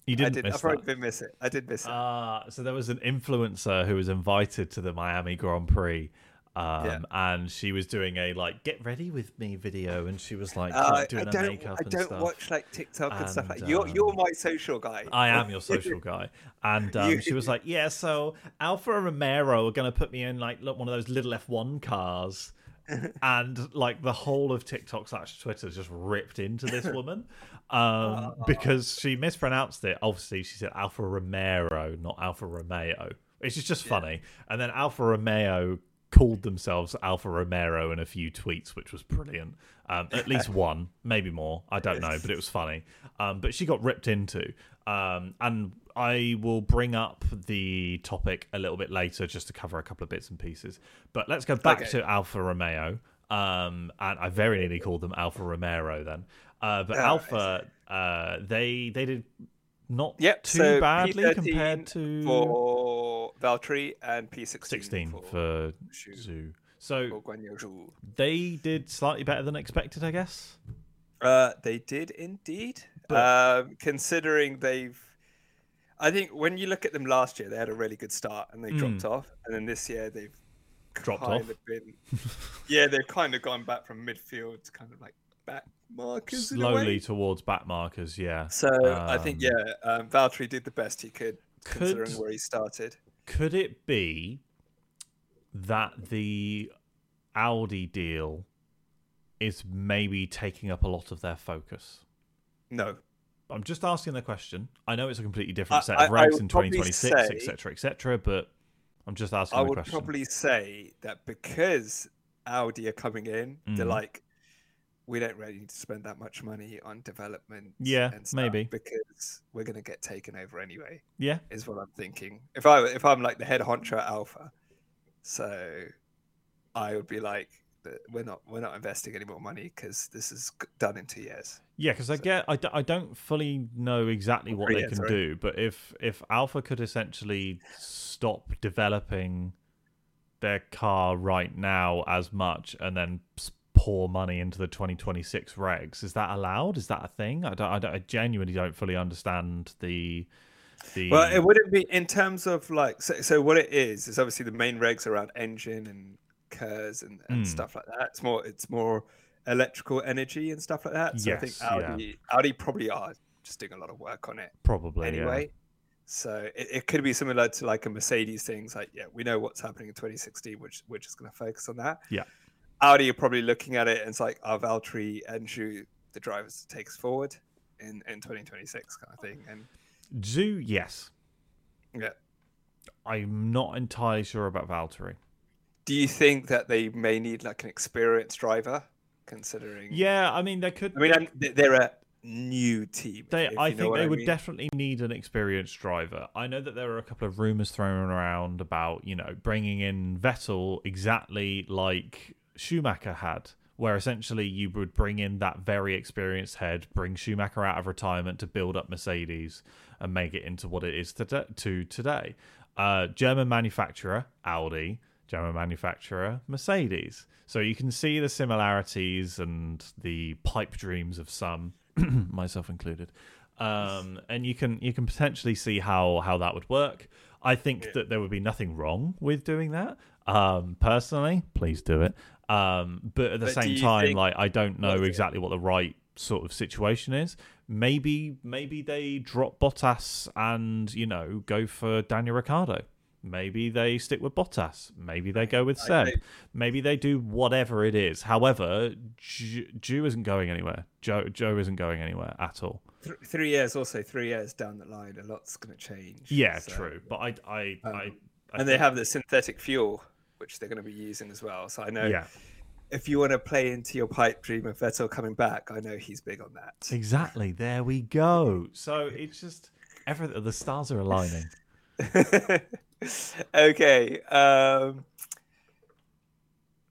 You didn't did. miss I probably that. did miss it. I did miss it. Uh, so there was an influencer who was invited to the Miami Grand Prix. Um, Yeah. and she was doing a like get ready with me video, and she was like Uh, I doing her makeup I and don't watch like TikTok and, stuff like. And, You're you're um, my social guy. I am your social guy. And um, she was like, Yeah, so Alfa Romero are going to put me in like look, one of those little F1 cars. and like the whole of TikTok slash Twitter just ripped into this woman um, because she mispronounced it. Obviously, she said Alfa Romero, not Alfa Romeo. It's just, just funny. And then Alfa Romeo called themselves Alfa Romero in a few tweets, which was brilliant. Um, at least one, maybe more. I don't know, but it was funny. Um, but she got ripped into. Um, and I will bring up the topic a little bit later just to cover a couple of bits and pieces. But let's go back Okay. to Alfa Romeo. Um, and I very nearly called them Alfa Romero then. Uh, but Oh, Alpha, uh, they they did not Yep. too so badly P13 compared to for Valtteri and P16 16 for, for Zhou, Zhou. So for Guan Yu Zhou. they did slightly better than expected, I guess. Uh, they did indeed. Um, considering they've, I think when you look at them last year, they had a really good start and they dropped off, and then this year they've. Dropped kind off? Of been, yeah, they've kind of gone back from midfield to kind of like back markers Slowly towards back markers, yeah. So I think Um, yeah, um, Valtteri did the best he could, considering where he started. Could it be that the Audi deal is maybe taking up a lot of their focus? No, I'm just asking the question. I know it's a completely different I- set of would in 2026, say- etc., etc. but I'm just asking I would question. probably say that because Audi are coming in, they're Mhm. like, we don't really need to spend that much money on development. Yeah, and stuff maybe. because we're gonna get taken over anyway. Yeah, Is what I'm thinking. If I if I'm like the head honcho at Alfa, so I would be like, "Th- we're not we're not investing any more money because this is done in two years. yeah, because I get, I, d- I don't fully know exactly oh, what Three they years, can do, but if if Alfa could essentially stop developing their car right now as much and then pour money into the 2026 regs, is that allowed? Is that a thing? I don't, I, don't, I genuinely don't fully understand the the. Well, it wouldn't be in terms of like so. So what it is is obviously the main regs around engine and KERS and, and Mm. stuff like that. It's more it's more electrical energy and stuff like that. So I think Yes, yeah. Audi Audi probably are just doing a lot of work on it probably yeah. anyway. So it, it could be similar to like a Mercedes things like yeah, we know what's happening in 2016, which we're just going to focus on that. Yeah. Audi are probably looking at it and it's like our Valtteri and Zhou the drivers to take us forward in in 2026 kind of thing. And Zhou, yes. yeah. I'm not entirely sure about Valtteri. Do you think that they may need like an experienced driver, considering? Yeah, I mean they could. I mean, they- they're a new team. They, I think they I would mean. definitely need an experienced driver. I know that there are a couple of rumors thrown around about you know bringing in Vettel exactly like Schumacher had, where essentially you would bring in that very experienced head, bring Schumacher out of retirement to build up Mercedes and make it into what it is to, to today. Uh, German manufacturer Audi, German manufacturer Mercedes. So you can see the similarities and the pipe dreams of some, myself included. Um, and you can you can potentially see how how that would work. I think Yeah. that there would be nothing wrong with doing that. Um, personally, please do it. Um, but at the But same time, think- like I don't know Okay. exactly what the right sort of situation is. Maybe maybe they drop Bottas and you know go for Daniel Ricciardo. Maybe they stick with Bottas. Maybe they go with I- Seb. I- Maybe they do whatever it is. However, Zhou Zhou isn't going anywhere. Zhou Zhou isn't going anywhere at all. Th- three years, also three years down the line, a lot's going to change. Yeah, so- true. But I I I, Um, I And they have the synthetic fuel, which they're going to be using as well. So I know yeah if you want to play into your pipe dream of Vettel coming back, I know he's big on that. exactly. There we go. So it's just everything. The stars are aligning. okay. Um,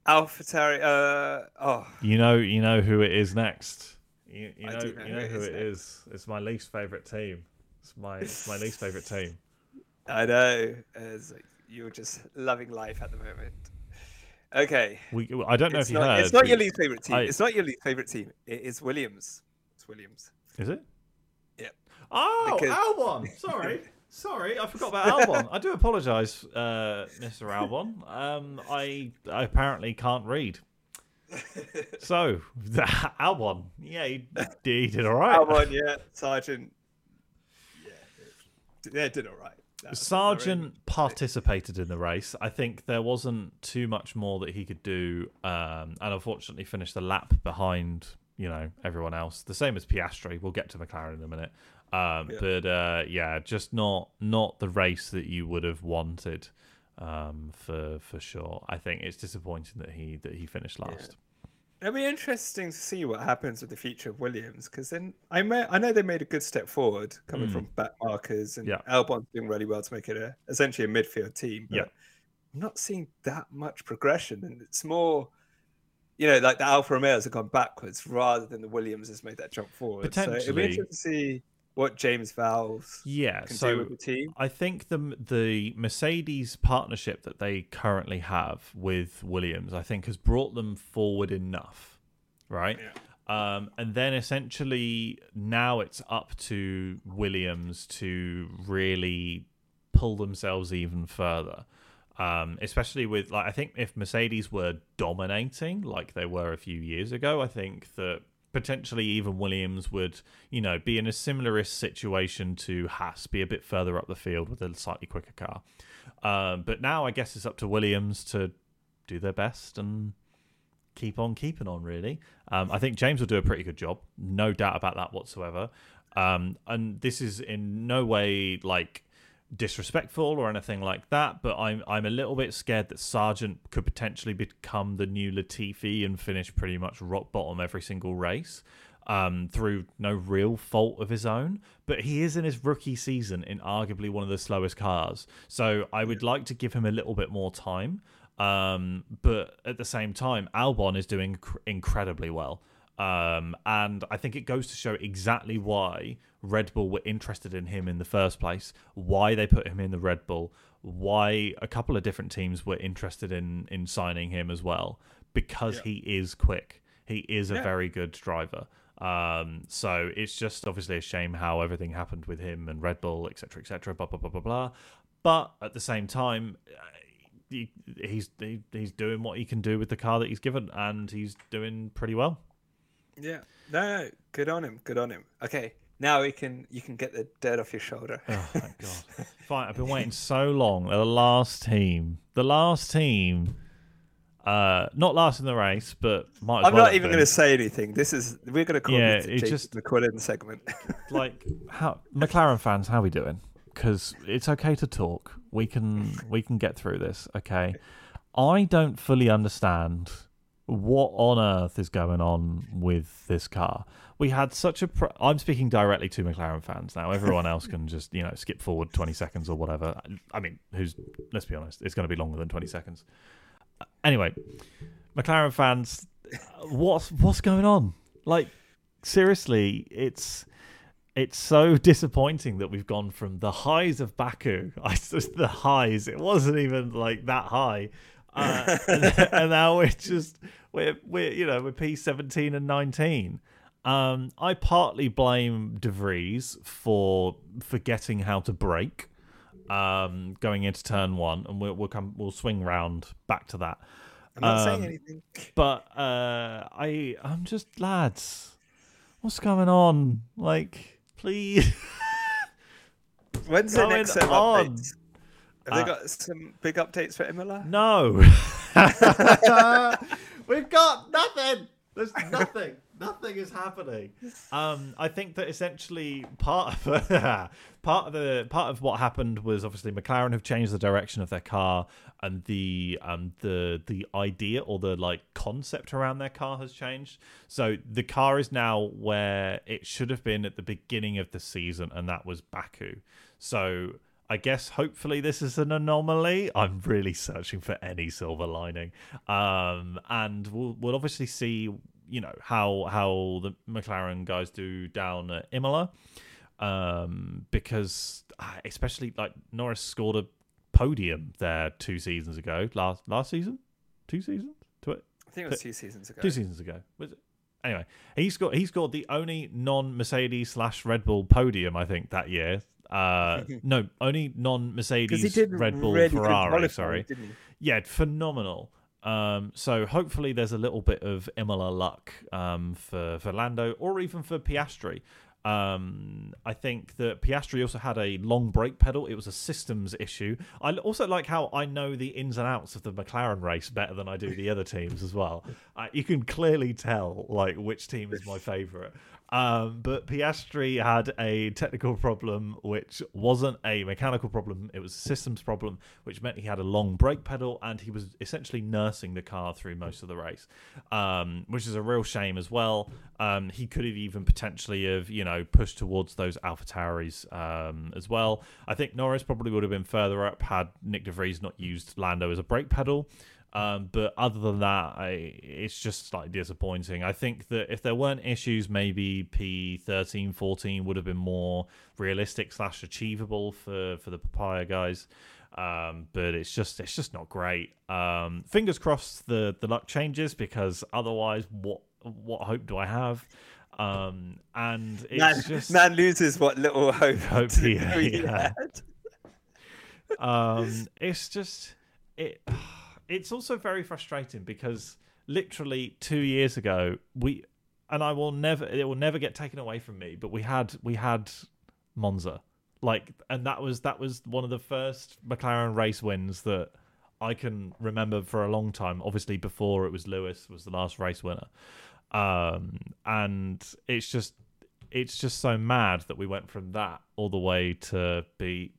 AlphaTauri. Uh, oh, You know, you know who it is next. You, you know, know you who know it who is it It's my least favorite team. It's my it's my least favorite team. I know. Like you're just loving life at the moment. Okay. We I don't know It's if you not, heard. it's not your least favorite team. I- It's not your least favorite team. It is Williams. It's Williams. Is it? Yep. Oh, Because- Albon. Sorry. Sorry, I forgot about Albon. I do apologise, uh, Mr. Albon. Um, I, I apparently can't read. So, Albon, yeah, he, he did all right. Albon, yeah, Sargent. Yeah, yeah, did all right. That- Sargent participated in the race. I think there wasn't too much more that he could do, um, and unfortunately finished a lap behind, you know, everyone else. The same as Piastri. We'll get to McLaren in a minute, um, Yeah. but uh, yeah, just not not the race that you would have wanted um, for for sure. I think it's disappointing that he that he finished last. It'll be interesting to see what happens with the future of Williams because then I may, I know they made a good step forward coming Mm. from back markers and Yeah. Albon's doing really well to make it a essentially a midfield team. But Yeah. I'm not seeing that much progression, and it's more, you know, like the Alfa Romeos have gone backwards rather than the Williams has made that jump forward. So it'll be interesting to see what James Vowles Yeah, so with the team. I think the the Mercedes partnership that they currently have with Williams, I think, has brought them forward enough, right? Yeah. Um, and then essentially now it's up to Williams to really pull themselves even further. Um, especially with like I think if Mercedes were dominating like they were a few years ago, I think that potentially even Williams would, you know, be in a similar situation to Haas, be a bit further up the field with a slightly quicker car. Um, but now I guess it's up to Williams to do their best and keep on keeping on. Really, um, I think James will do a pretty good job, no doubt about that whatsoever. Um, and this is in no way like disrespectful or anything like that, but I'm I'm a little bit scared that Sargent could potentially become the new Latifi and finish pretty much rock bottom every single race. Um, through no real fault of his own, but he is in his rookie season in arguably one of the slowest cars. So I would like to give him a little bit more time. Um, but at the same time, Albon is doing cr- incredibly well. Um, and I think it goes to show exactly why Red Bull were interested in him in the first place, why they put him in the Red Bull, why a couple of different teams were interested in in signing him as well, because Yeah. he is quick. He is a Yeah. very good driver. Um, so it's just obviously a shame how everything happened with him and Red Bull, etc., etc., blah blah blah blah blah. But at the same time, uh, he, he's he, he's doing what he can do with the car that he's given, and he's doing pretty well. Yeah, no, no, good on him, good on him. Okay, now we can you can get the dirt off your shoulder. Oh thank God! Fine, I've been waiting so long. The last team, the last team, uh, not last in the race, but might. I'm well not even going to say anything. This is we're going to call Yeah, it the it just- McQuillan segment. like how McLaren fans, how we doing? Because it's okay to talk. We can we can get through this. Okay, I don't fully understand what on earth is going on with this car. We had such a. Pro- I'm speaking directly to McLaren fans now. Everyone else can just you know skip forward 20 seconds or whatever. I mean, who's let's be honest, it's going to be longer than 20 seconds. Uh, anyway, McLaren fans, what's what's going on? Like seriously, it's it's so disappointing that we've gone from the highs of Baku. I just the highs. It wasn't even like that high, uh, and, and now we're just we're we're you know we're P seventeen and nineteen. Um, I partly blame De Vries for forgetting how to brake um, going into turn one, and we'll we'll come we'll swing round back to that. I'm not Um, saying anything. But uh, I I'm just lads, what's going on? Like, please. When's the next set of on? updates? Have Uh, they got some big updates for Imola? No. We've got nothing. There's nothing. nothing is happening. Um, I think that essentially part of part of the part of what happened was obviously McLaren have changed the direction of their car, and the um the the idea or the like concept around their car has changed. So the car is now where it should have been at the beginning of the season, and that was Baku. So I guess hopefully this is an anomaly. I'm really searching for any silver lining, um, and we'll we'll obviously see, you know, how how the McLaren guys do down at Imola, um, because uh, especially like Norris scored a podium there two seasons ago, last last season, two seasons, two, I think it was two seasons ago. two seasons ago. Was it? anyway, he scored he scored the only non Mercedes slash Red Bull podium I think that year. Uh, no, only non Mercedes, Red Bull really Ferrari. qualifying, Sorry, yeah, phenomenal. Um, so hopefully there's a little bit of Imola luck um, for for Lando or even for Piastri. Um, I think that Piastri also had a long brake pedal. It was a systems issue. I also like how I know the ins and outs of the McLaren race better than I do the other teams as well. Uh, you can clearly tell like which team is my favorite. Um, but Piastri had a technical problem, which wasn't a mechanical problem. It was a systems problem, which meant he had a long brake pedal and he was essentially nursing the car through most of the race, um, which is a real shame as well. Um, he could have even potentially have, you know, pushed towards those AlphaTauris um, as well. I think Norris probably would have been further up had Nick De Vries not used Lando as a brake pedal. Um, but other than that, I, it's just slightly disappointing. I think that if there weren't issues, maybe P13, 14 would have been more realistic slash achievable for, for the Papaya guys. Um, but it's just it's just not great. Um, fingers crossed the the luck changes because otherwise, what what hope do I have? Um, and it's Man, just man loses what little hope, Hope he- he had. um it's just it it's also very frustrating because literally two years ago we and i will never it will never get taken away from me but we had we had monza. Like and that was that was one of the first mclaren race wins that i can remember for a long time. Obviously before it was lewis was the last race winner. Um and it's just it's just so mad that we went from that all the way to be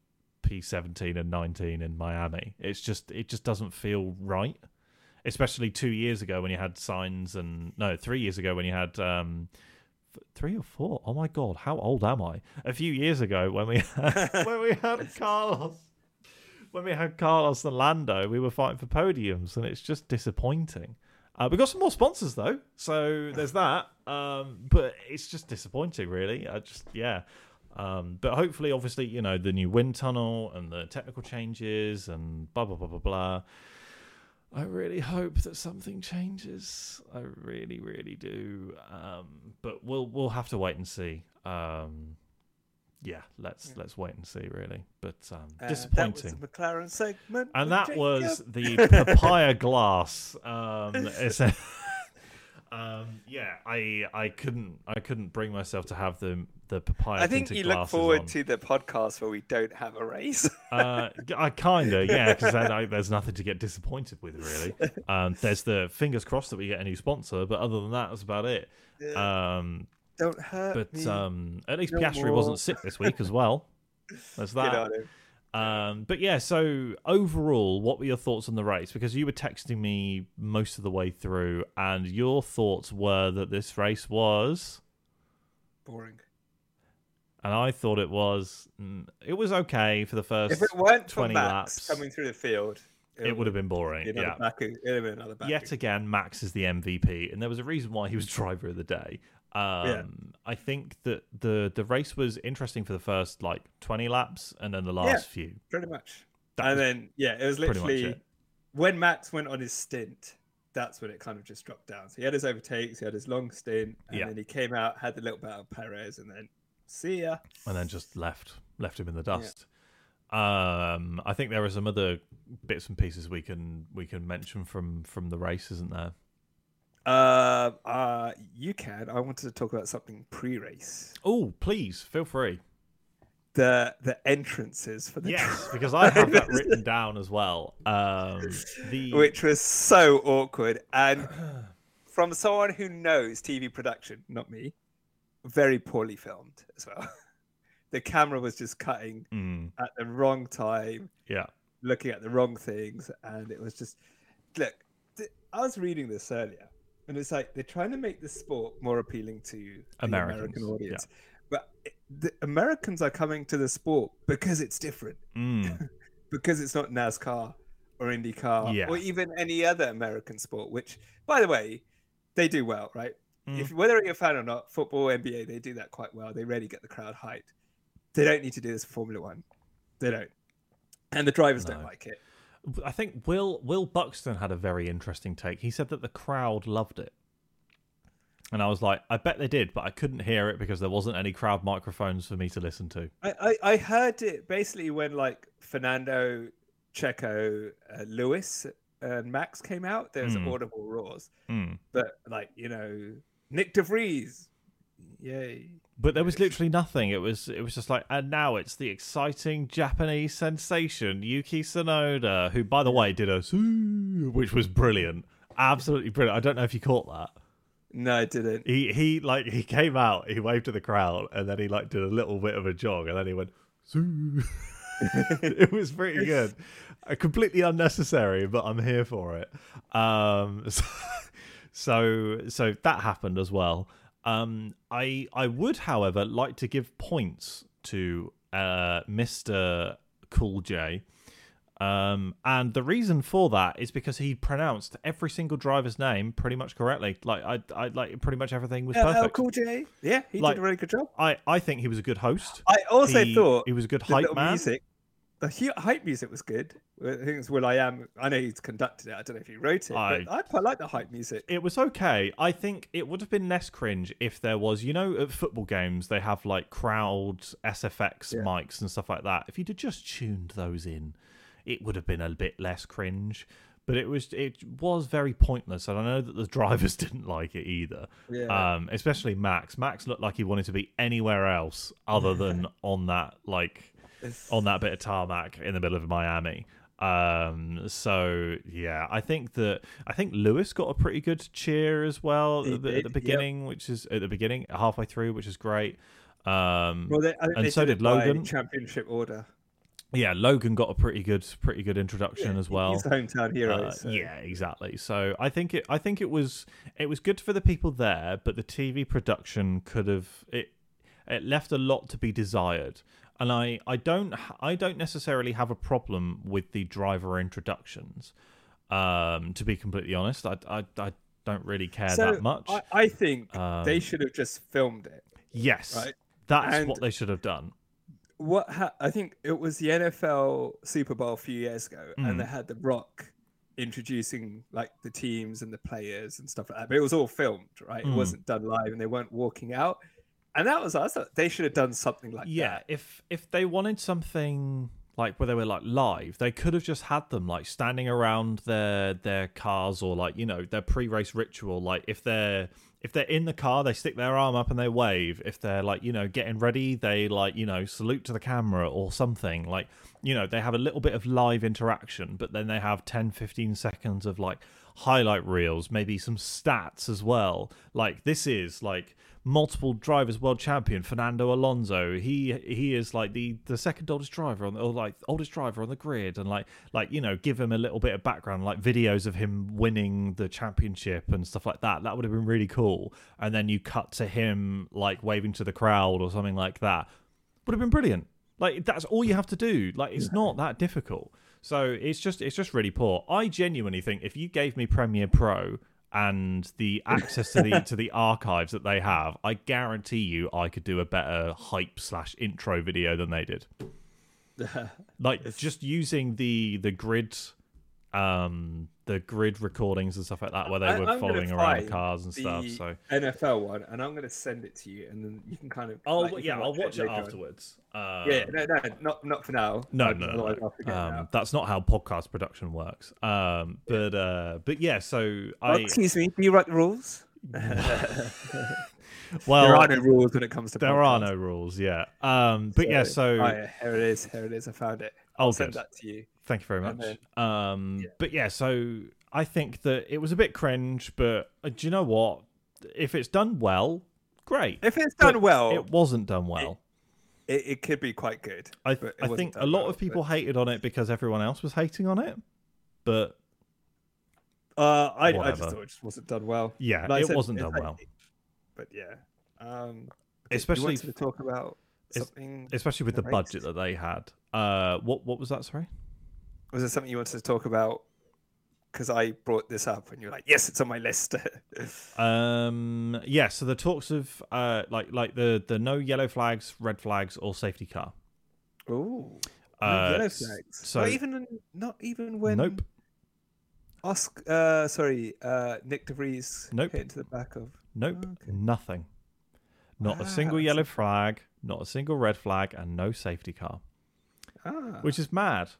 P17 and 19 in Miami. It's just it just doesn't feel right. Especially 2 years ago when you had Sainz and no, 3 years ago when you had um 3 or 4. Oh my god, how old am I? A few years ago when we had, when we had Carlos when we had Carlos and Lando, we were fighting for podiums and it's just disappointing. Uh, we got some more sponsors though, so there's that. Um, but it's just disappointing, really. I just yeah. Um, but hopefully, obviously, you know the new wind tunnel and the technical changes and blah blah blah blah blah. I really hope that something changes. I really, really do. Um, but we'll we'll have to wait and see. Um, yeah, let's let's wait and see, really. But um, Uh, disappointing That was the McLaren segment. and that Jacob. was the papaya glass. Um, um, yeah, I I couldn't I couldn't bring myself to have the the papaya. I think you look forward on. to the podcast where we don't have a race. Uh, I kind of yeah, because there's nothing to get disappointed with really. Um, there's the fingers crossed that we get a new sponsor, but other than that, that's about it. Um, don't hurt but me. um, at least no Piastri more. wasn't sick this week as well. There's that. On him. Um, but yeah, so overall, what were your thoughts on the race? Because you were texting me most of the way through, and your thoughts were that this race was, Boring. and I thought it was, mm, it was okay for the first. If it weren't for 20 Max laps. coming through the field, it would have been boring. be Yeah. Baku. It would have been another Baku. Yet again, Max is the MVP, and there was a reason why he was driver of the day. Um, I think that the the race was interesting for the first like twenty laps, and then the last few. pretty much. That and then yeah, it was literally it. when Max went on his stint. That's when it kind of just dropped down. So he had his overtakes, he had his long stint, and Yeah. then he came out, had the little battle of Perez, and then see ya. and then just left left him in the dust. Um, I think there are some other bits and pieces we can we can mention from from the race, isn't there? Uh, uh, you can. I wanted to talk about something pre-race. Oh, please feel free. The the entrances for the Yes, because I have that written down as well. Um, the which was so awkward and from someone who knows TV production, not me, very poorly filmed as well. the camera was just cutting Mm, at the wrong time, yeah, looking at the wrong things, and it was just look. I was reading this earlier, and it's like they're trying to make the sport more appealing to the Americans, American yeah. audience, but it, the Americans are coming to the sport because it's different mm, because it's not NASCAR or IndyCar Yeah. or even any other American sport, which, by the way, they do well, right? Mm. If whether you're a fan or not, football, NBA, they do that quite well. They really get the crowd hyped. They don't need to do this for Formula One. They don't, and the drivers don't like it. I think Will Will Buxton had a very interesting take. He said that the crowd loved it. And I was like, I bet they did, but I couldn't hear it because there wasn't any crowd microphones for me to listen to. I, I, I heard it basically when like Fernando, Checo, uh, Lewis, and Max came out. There was Mm. audible roars, Mm. but like you know, Nick DeVries, yay! But there was literally nothing. It was it was just like, and now it's the exciting Japanese sensation Yuki Tsunoda, who, by the way, did a which was brilliant, absolutely brilliant. I don't know if you caught that. No, I didn't. He he like he came out, he waved to the crowd, and then he like did a little bit of a jog, and then he went. It was pretty good. Uh, completely unnecessary, but I'm here for it. Um, so so that happened as well. Um, I I would, however, like to give points to uh, Mister Cool J. Um, and the reason for that is because he pronounced every single driver's name pretty much correctly. Like I, I like pretty much everything was Uh, perfect. Cool J, yeah, he Like- did a really good job. I, I think he was a good host. I also he, thought he was a good hype man. music, the hype music was good. I think it's will.i.am. I know he's conducted it. I don't know if he wrote it, I- but I quite like the hype music. It was okay. I think it would have been less cringe if there was, you know, at football games they have like crowd SFX Yeah. mics and stuff like that. If you'd have just tuned those in, it would have been a bit less cringe. But it was it was very pointless, and I know that the drivers didn't like it either. Yeah. Um, especially Max. Max looked like he wanted to be anywhere else other than on that like It's- on that bit of tarmac in the middle of Miami. Um, so yeah, I think that I think Lewis got a pretty good cheer as well at the, at the yep. beginning, which is at the beginning, halfway through, which is great. Um, well, they, and so did did Logan. Championship order. yeah, Logan got a pretty good, pretty good introduction Yeah, as well. He's the hometown hero. Uh, so- Yeah, exactly. So I think it. I think it was. It was good for the people there, but the TV production could have. It. It left a lot to be desired, and I. I don't. I don't necessarily have a problem with the driver introductions. Um, to be completely honest, I. I. I don't really care So that much. I, I think they Um, should have just filmed it. yes, right. that's And- what they should have done. What ha- I think it was the NFL Super Bowl a few years ago, Mm. and they had The Rock introducing like the teams and the players and stuff like that. But it was all filmed, right? Mm. It wasn't done live, and they weren't walking out. And that was thought they should have done something like that. yeah that. if if they wanted something like where they were like live they could have just had them like standing around their their cars or like you know their pre-race ritual like if they're if they're in the car they stick their arm up and they wave if they're like you know getting ready they like you know salute to the camera or something like you know they have a little bit of live interaction but then they have 10 15 seconds of like highlight reels maybe some stats as well like this is like multiple drivers world champion Fernando Alonso. He he is like the the second oldest driver on the, or like oldest driver on the grid, and like like you know give him a little bit of background, like videos of him winning the championship and stuff like that. That would have been really cool. And then you cut to him like waving to the crowd or something like that. Would have been brilliant. Like that's all you have to do. Like it's not that difficult. So it's just it's just really poor. I genuinely think if you gave me Premiere Pro and the access to the to the archives that they have, I guarantee you I could do a better hype slash intro video than they did. Like just using the the grid um the grid recordings and stuff like that where they I- were I'm following around find cars and stuff. So NFL one, and I'm going to send it to you, and then you can kind of. Oh like, yeah, I'll watch it later on. afterwards. Uh, Yeah, no, no, not not for now. No, Otherwise no, no, no. Um, now. that's not how podcast production works. Um, but uh, but yeah. So Oh, I excuse me. Do you write the rules? well there are no rules when it comes to. there are no rules. Yeah. Um, but yeah. So oh, yeah, here it is. Here it is. I found it. oh, I'll send good. that to you. Thank you very much. then- um, yeah. but yeah. So I think that it was a bit cringe, but uh, do you know what? If it's done well, great. If it's But done well, it wasn't done well. it, it could be quite good. I, but I think a lot well, of but- people hated on it because everyone else was hating on it. But Uh, I, I just thought it just wasn't done well. yeah, Like it said, wasn't done like- well. But yeah, um, Especially- to talk about something. Especially with the the budget that they had. Uh, what what was that? Sorry. Was there something you wanted to talk about? Because I brought this up, and you're like, "Yes, it's on my list." Um, yeah. So the talks of uh, like like the the no yellow flags, red flags, or safety car. Ooh, Uh, yellow flags. so- not even not even when. Nope. Oscar, uh, sorry, uh, Nick DeVries Nope. hit into the back of? Nope, Okay. nothing. Not a Ah, single yellow flag, not a single red flag, and no safety car, Ah, which is mad.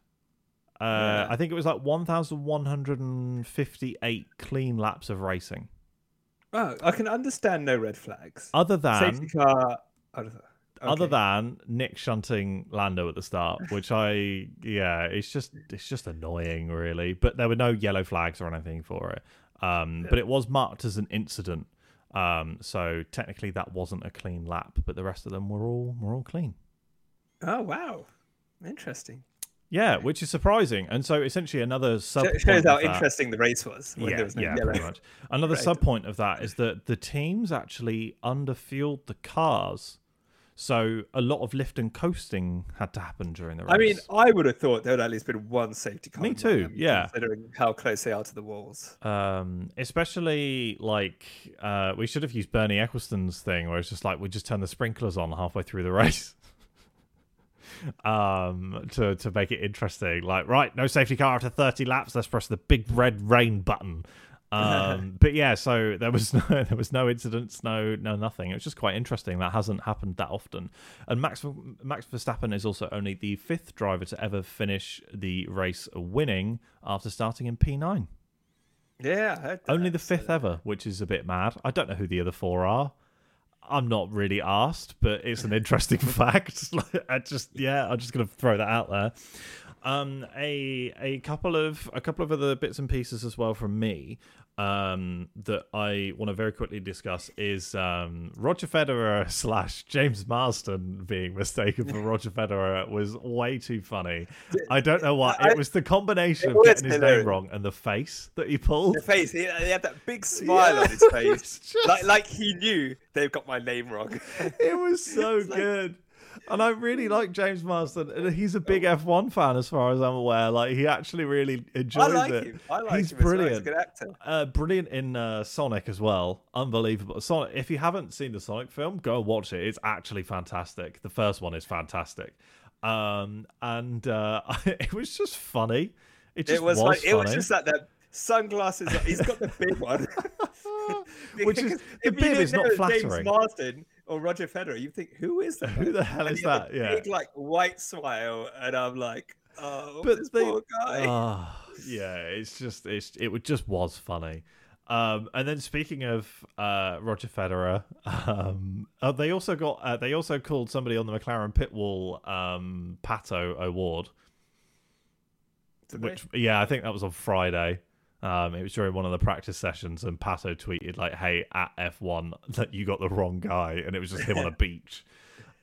Uh, Yeah. I think it was like 1,158 clean laps of racing. oh, I can understand no red flags. Other than Safety car. Other, other than Nick shunting Lando at the start, which I yeah, it's just it's just annoying really. But there were no yellow flags or anything for it. Um, but it was marked as an incident. Um, so technically that wasn't a clean lap, but the rest of them were all were all clean. Oh wow, interesting. Yeah, which is surprising. And so essentially another sub Sh- shows how interesting the race was when yeah, there was no yeah, yellow. pretty much. Another Right. sub point of that is that the teams actually underfueled the cars. So a lot of lift and coasting had to happen during the race. I mean, I would have thought there would at least been one safety car. Me too, yeah. Considering how close they are to the walls. um, especially like uh, we should have used Bernie Ecclestone's thing, where it's just like we just turn the sprinklers on halfway through the race. Um to to make it interesting. Like right no safety car after 30 laps. Let's press the big red rain button. Um but yeah so there was no there was no incidents no no nothing. It was just quite interesting. That hasn't happened that often. And max max verstappen is also only the fifth driver to ever finish the race winning after starting in p9 Yeah, I heard that. only the fifth ever, which is a bit mad. I don't know who the other four are. I'm not really asked, but it's an interesting fact. I just yeah, I'm just gonna throw that out there. Um, a a couple of a couple of other bits and pieces as well from me. Um, that I want to very quickly discuss is um, Roger Federer slash James Marsden being mistaken for Roger Federer was way too funny. I don't know why. It was the combination of getting his name wrong and the face that he pulled. The face, he, had that big smile on his face, just- like like he knew they've got my name wrong. it was so It's like- good. And I really like James Marsden. and He's a big F1 fan, as far as I'm aware. Like he actually really I enjoys like it. him. I like He's him. as well. He's a brilliant. good actor. Uh, brilliant in uh, Sonic as well. Unbelievable. Sonic. If you haven't seen the Sonic film, go watch it. It's actually fantastic. The first one is fantastic. Um, and uh, it was just funny. It just It was, was, like, funny. it was just like that sunglasses. He's got the big one. Which is- the bib is not was James flattering. Or Roger Federer, you think who is that? Who the hell And is that? Yeah. big like white smile, and I'm like, oh, But this they- poor guy. Ah, yeah, it's just it's it would- just was funny. Um, and then speaking of uh, Roger Federer, um, uh, they also got uh, they also called somebody on the McLaren pit wall um, Pato O'Ward, which yeah, I think that was on Friday. Um, it was during one of the practice sessions, and Pato tweeted like, "Hey, at F1, that you got the wrong guy," and it was just him on a beach.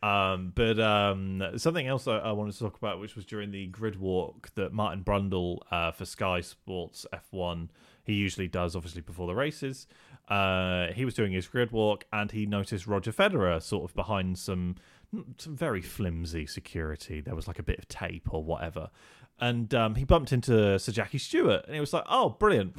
Um, but um, something else I, I wanted to talk about, which was during the grid walk that Martin Brundle uh, for Sky Sports F1, he usually does, obviously before the races. Uh, he was doing his grid walk, and he noticed Roger Federer sort of behind some some very flimsy security. There was like a bit of tape or whatever, and um, he bumped into Sir Jackie Stewart, and he was like, "Oh, brilliant."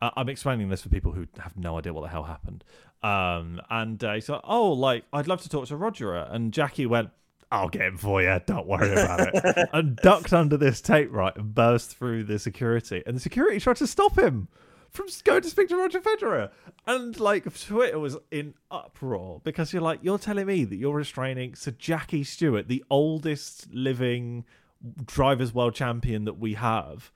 Uh, I'm explaining this for people who have no idea what the hell happened. Um, and uh, he's like, "Oh, like I'd love to talk to Roger." And Jackie went, "I'll get him for you. Don't worry about it." and ducked under this tape right and burst through the security. And the security tried to stop him from going to speak to Roger Federer. And like Twitter was in uproar because you're like, you're telling me that you're restraining Sir Jackie Stewart, the oldest living drivers world champion that we have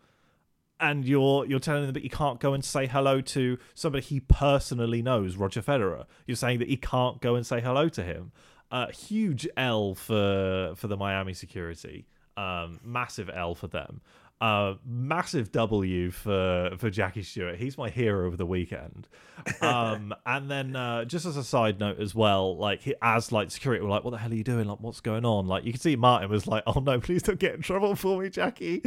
and you're you're telling him that he can't go and say hello to somebody he personally knows, Roger Federer. You're saying that he can't go and say hello to him. Uh, huge L for for the Miami security. Um, massive L for them. Uh, massive W for for Jackie Stewart. He's my hero of the weekend. Um, and then uh, just as a side note as well, like he, as like security were like, "What the hell are you doing? Like, what's going on?" Like you can see Martin was like, "Oh no, please don't get in trouble for me, Jackie."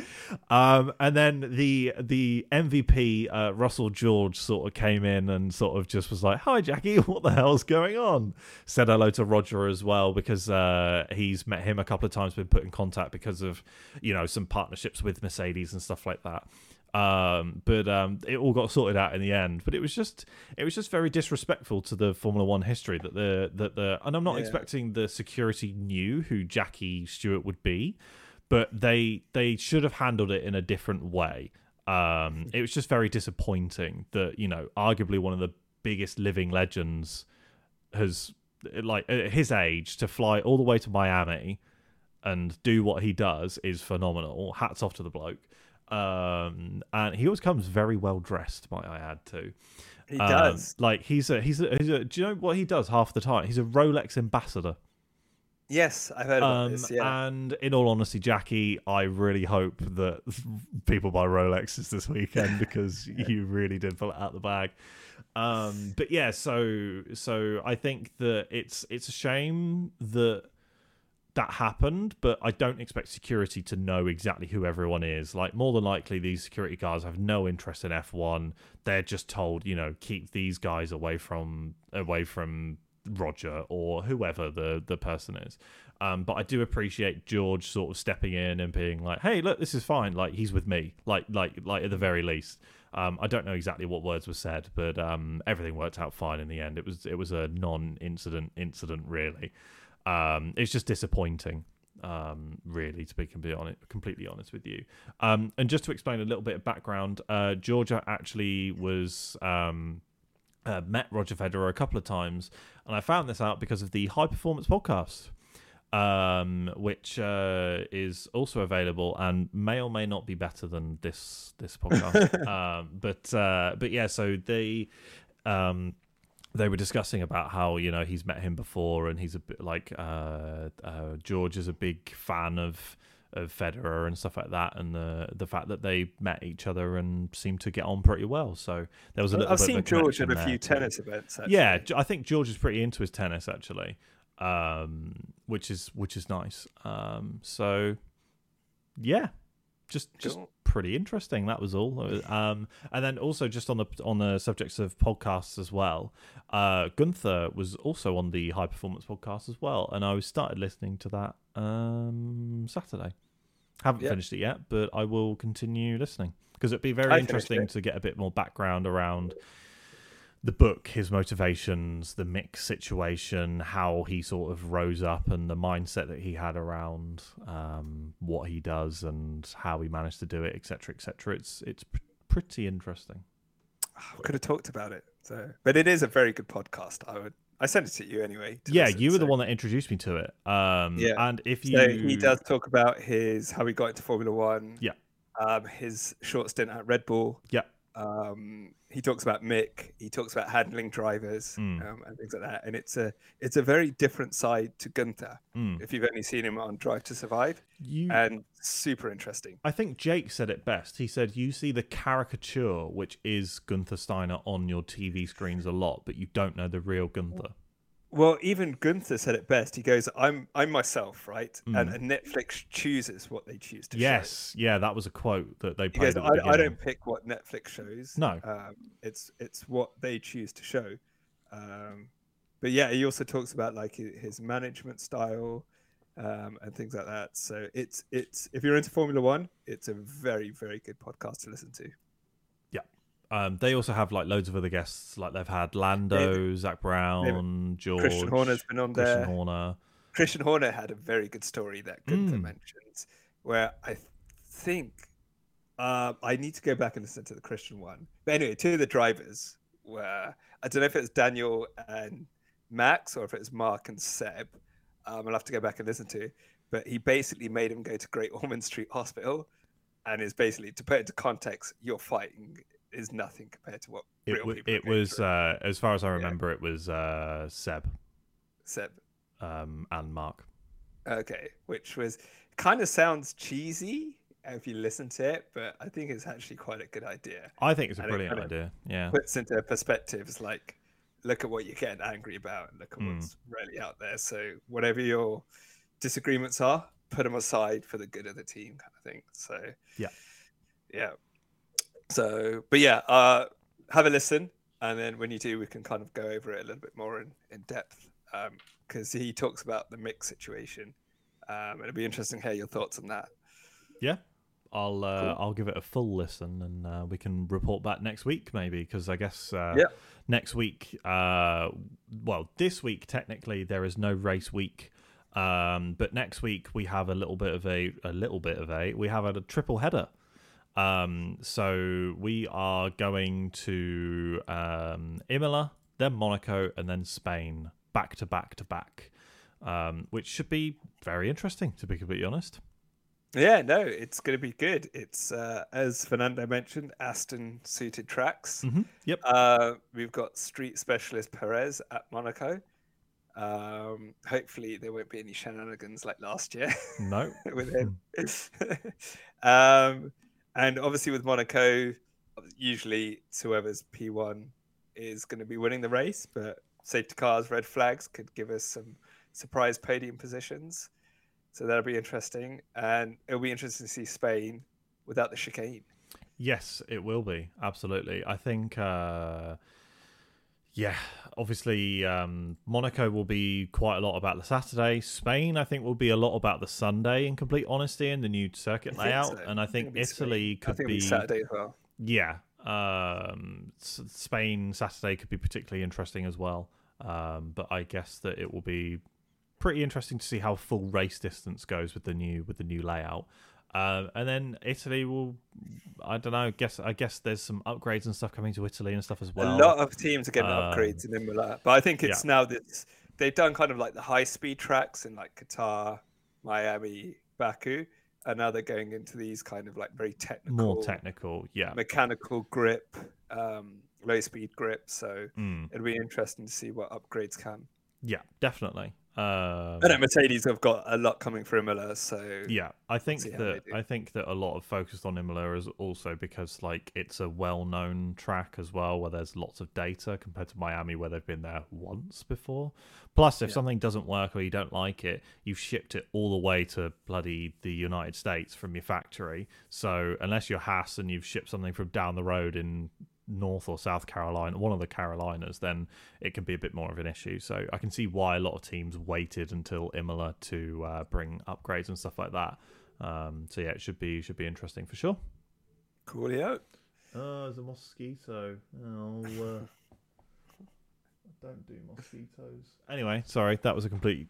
Um, and then the the MVP uh, Russell George sort of came in and sort of just was like, "Hi, Jackie, what the hell's going on?" Said hello to Roger as well because uh, he's met him a couple of times, been put in contact because of you know some partnerships with Mercedes and stuff like that. Um, but um, it all got sorted out in the end. But it was just it was just very disrespectful to the Formula One history that the that the and I'm not Yeah. expecting the security knew who Jackie Stewart would be, but they they should have handled it in a different way. Um, it was just very disappointing that you know, arguably one of the biggest living legends has like at his age to fly all the way to Miami and do what he does is phenomenal. Hats off to the bloke. Um, and he always comes very well dressed, might I add too. He Um, does. Like he's a he's a, he's a do you know what he does half the time? He's a Rolex ambassador. Yes, I've heard about Um, this. Yeah. And in all honesty, Jackie, I really hope that people buy Rolexes this weekend because you really did pull it out the bag. Um, but yeah, so so I think that it's it's a shame that that happened, but I don't expect security to know exactly who everyone is. Like more than likely, these security guards have no interest in F one. They're just told, you know, keep these guys away from away from Roger or whoever the the person is. Um, but I do appreciate George sort of stepping in and being like, "Hey, look, this is fine. Like he's with me. Like like like at the very least." Um, I don't know exactly what words were said, but um, everything worked out fine in the end. It was it was a non-incident incident, really. Um, it's just disappointing, um, really, to be completely honest, completely honest with you. Um, and just to explain a little bit of background, uh, Georgia actually was um, uh, met Roger Federer a couple of times, and I found this out because of the High Performance Podcast, um, which uh, is also available and may or may not be better than this this podcast. um, but uh, but yeah, so they. Um, they were discussing about how you know he's met him before and he's a bit like uh, uh, George is a big fan of of Federer and stuff like that, and the the fact that they met each other and seemed to get on pretty well. So there was a little. I've bit seen of a George at a few there tennis events. Actually. Yeah, I think George is pretty into his tennis actually, um, which is which is nice. Um, so yeah, just just Cool. Pretty interesting. That was all. Um, and then also just on the on the subjects of podcasts as well, uh, Gunther was also on the High Performance podcast as well, and I started listening to that um, Saturday. Haven't Yeah. finished it yet, but I will continue listening because it'd be very I interesting to get a bit more background around the book, his motivations, the Mick's situation, how he sort of rose up, and the mindset that he had around um, what he does and how he managed to do it, etc., etc. It's it's pr- pretty interesting. I could have talked about it. So, but it is a very good podcast. I would. I sent it to you anyway. to Yeah, listen, you were the one that introduced me to it. Um, Yeah. and if you, So he does talk about his how he got into Formula One. Yeah. Um, his short stint at Red Bull. Yeah. Um, he talks about Mick. He talks about handling drivers Mm. um, and things like that. And it's a it's a very different side to Gunther. Mm. If you've only seen him on Drive to Survive, you, and super interesting. I think Jake said it best. He said, "You see the caricature, which is Gunther Steiner, on your TV screens a lot, but you don't know the real Gunther." Well, even Gunther said it best. He goes, "I'm I'm myself, right? And, Mm. and Netflix chooses what they choose to show." Yes, yeah, that was a quote that they He goes, the I, I don't pick what Netflix shows. No. um, it's it's what they choose to show. Um, but yeah, he also talks about like his management style um, and things like that. So it's it's if you're into Formula One, it's a very very good podcast to listen to. Um, they also have like loads of other guests. Like they've had Lando, Zak Brown, George, Christian Horner's been on Christian there. Horner. Christian Horner had a very good story that Gunther Mm. mentions, where I think uh, I need to go back and listen to the Christian one. But anyway, two of the drivers were I don't know if it was Daniel and Max or if it was Mark and Seb. Um, I'll have to go back and listen to. But he basically made him go to Great Ormond Street Hospital, and is basically to put it into context, you're fighting is nothing compared to what It, real w- people. it was, uh, as far as I remember, it was uh, Seb Seb. um, and Mark. Okay, which was kind of sounds cheesy if you listen to it, but I think it's actually quite a good idea. I think it's a And it brilliant kinda idea. Yeah, Puts into perspectives like look at what you're getting angry about and look at Mm. what's really out there. So whatever your disagreements are, put them aside for the good of the team, kind of thing. So Yeah. yeah. So, but yeah, uh, have a listen, and then when you do, we can kind of go over it a little bit more in, in depth because he talks about the Mick's situation. Um, it'll be interesting to hear your thoughts on that. yeah. I'll uh, Cool. I'll give it a full listen, and uh, we can report back next week, maybe, because I guess uh, Yeah. next week, uh, well, this week technically there is no race week, um, but next week we have a little bit of a a little bit of a we have a, triple header. Um, so we are going to um, Imola, then Monaco, and then Spain, back to back to back, um, which should be very interesting, to be completely honest. Yeah, no, it's going to be good. It's uh, as Fernando mentioned, Aston suited tracks. Mm-hmm. Yep. Uh, we've got street specialist Perez at Monaco. Um, hopefully, there won't be any shenanigans like last year No. with him. um, and obviously, with Monaco, usually whoever's P1 is going to be winning the race, but safety cars, red flags could give us some surprise podium positions. So that'll be interesting. And it'll be interesting to see Spain without the chicane. Yes, it will be. Absolutely. I think, uh, yeah, obviously, um, Monaco will be quite a lot about the Saturday. Spain, I think, will be a lot about the Sunday, in complete honesty, and the new circuit I layout. so. And I I think think Italy I could think be. be Saturday as well. Yeah. Um, Spain Saturday could be particularly interesting as well. Um, but I guess that it will be pretty interesting to see how full race distance goes with the new with the new layout. Um, and then Italy will, I don't know. Guess I guess there's some upgrades and stuff coming to Italy and stuff as well. a lot of teams are getting um, upgrades in Imola, but I think it's now that they've done kind of like the high speed tracks in like Qatar, Miami, Baku, and now they're going into these kind of like very technical, More technical, yeah. mechanical grip, um, low speed grip. So Mm, it'll be interesting to see what upgrades come. yeah, definitely. Um, I know Mercedes have got a lot coming for Imola, so Yeah, I think see how they that. I think that a lot of focus on Imola is also because like it's a well-known track as well, where there's lots of data compared to Miami, where they've been there once before. Plus, if Yeah. something doesn't work or you don't like it, you've shipped it all the way to bloody the United States from your factory. So unless you're Haas and you've shipped something from down the road in North or South Carolina, one of the Carolinas, then it can be a bit more of an issue. So I can see why a lot of teams waited until Imola to uh, bring upgrades and stuff like that. Um, so yeah, it should be should be interesting for sure. coolio. Oh, there's a mosquito. Oh, uh, don't do mosquitoes. Anyway, sorry, that was a complete,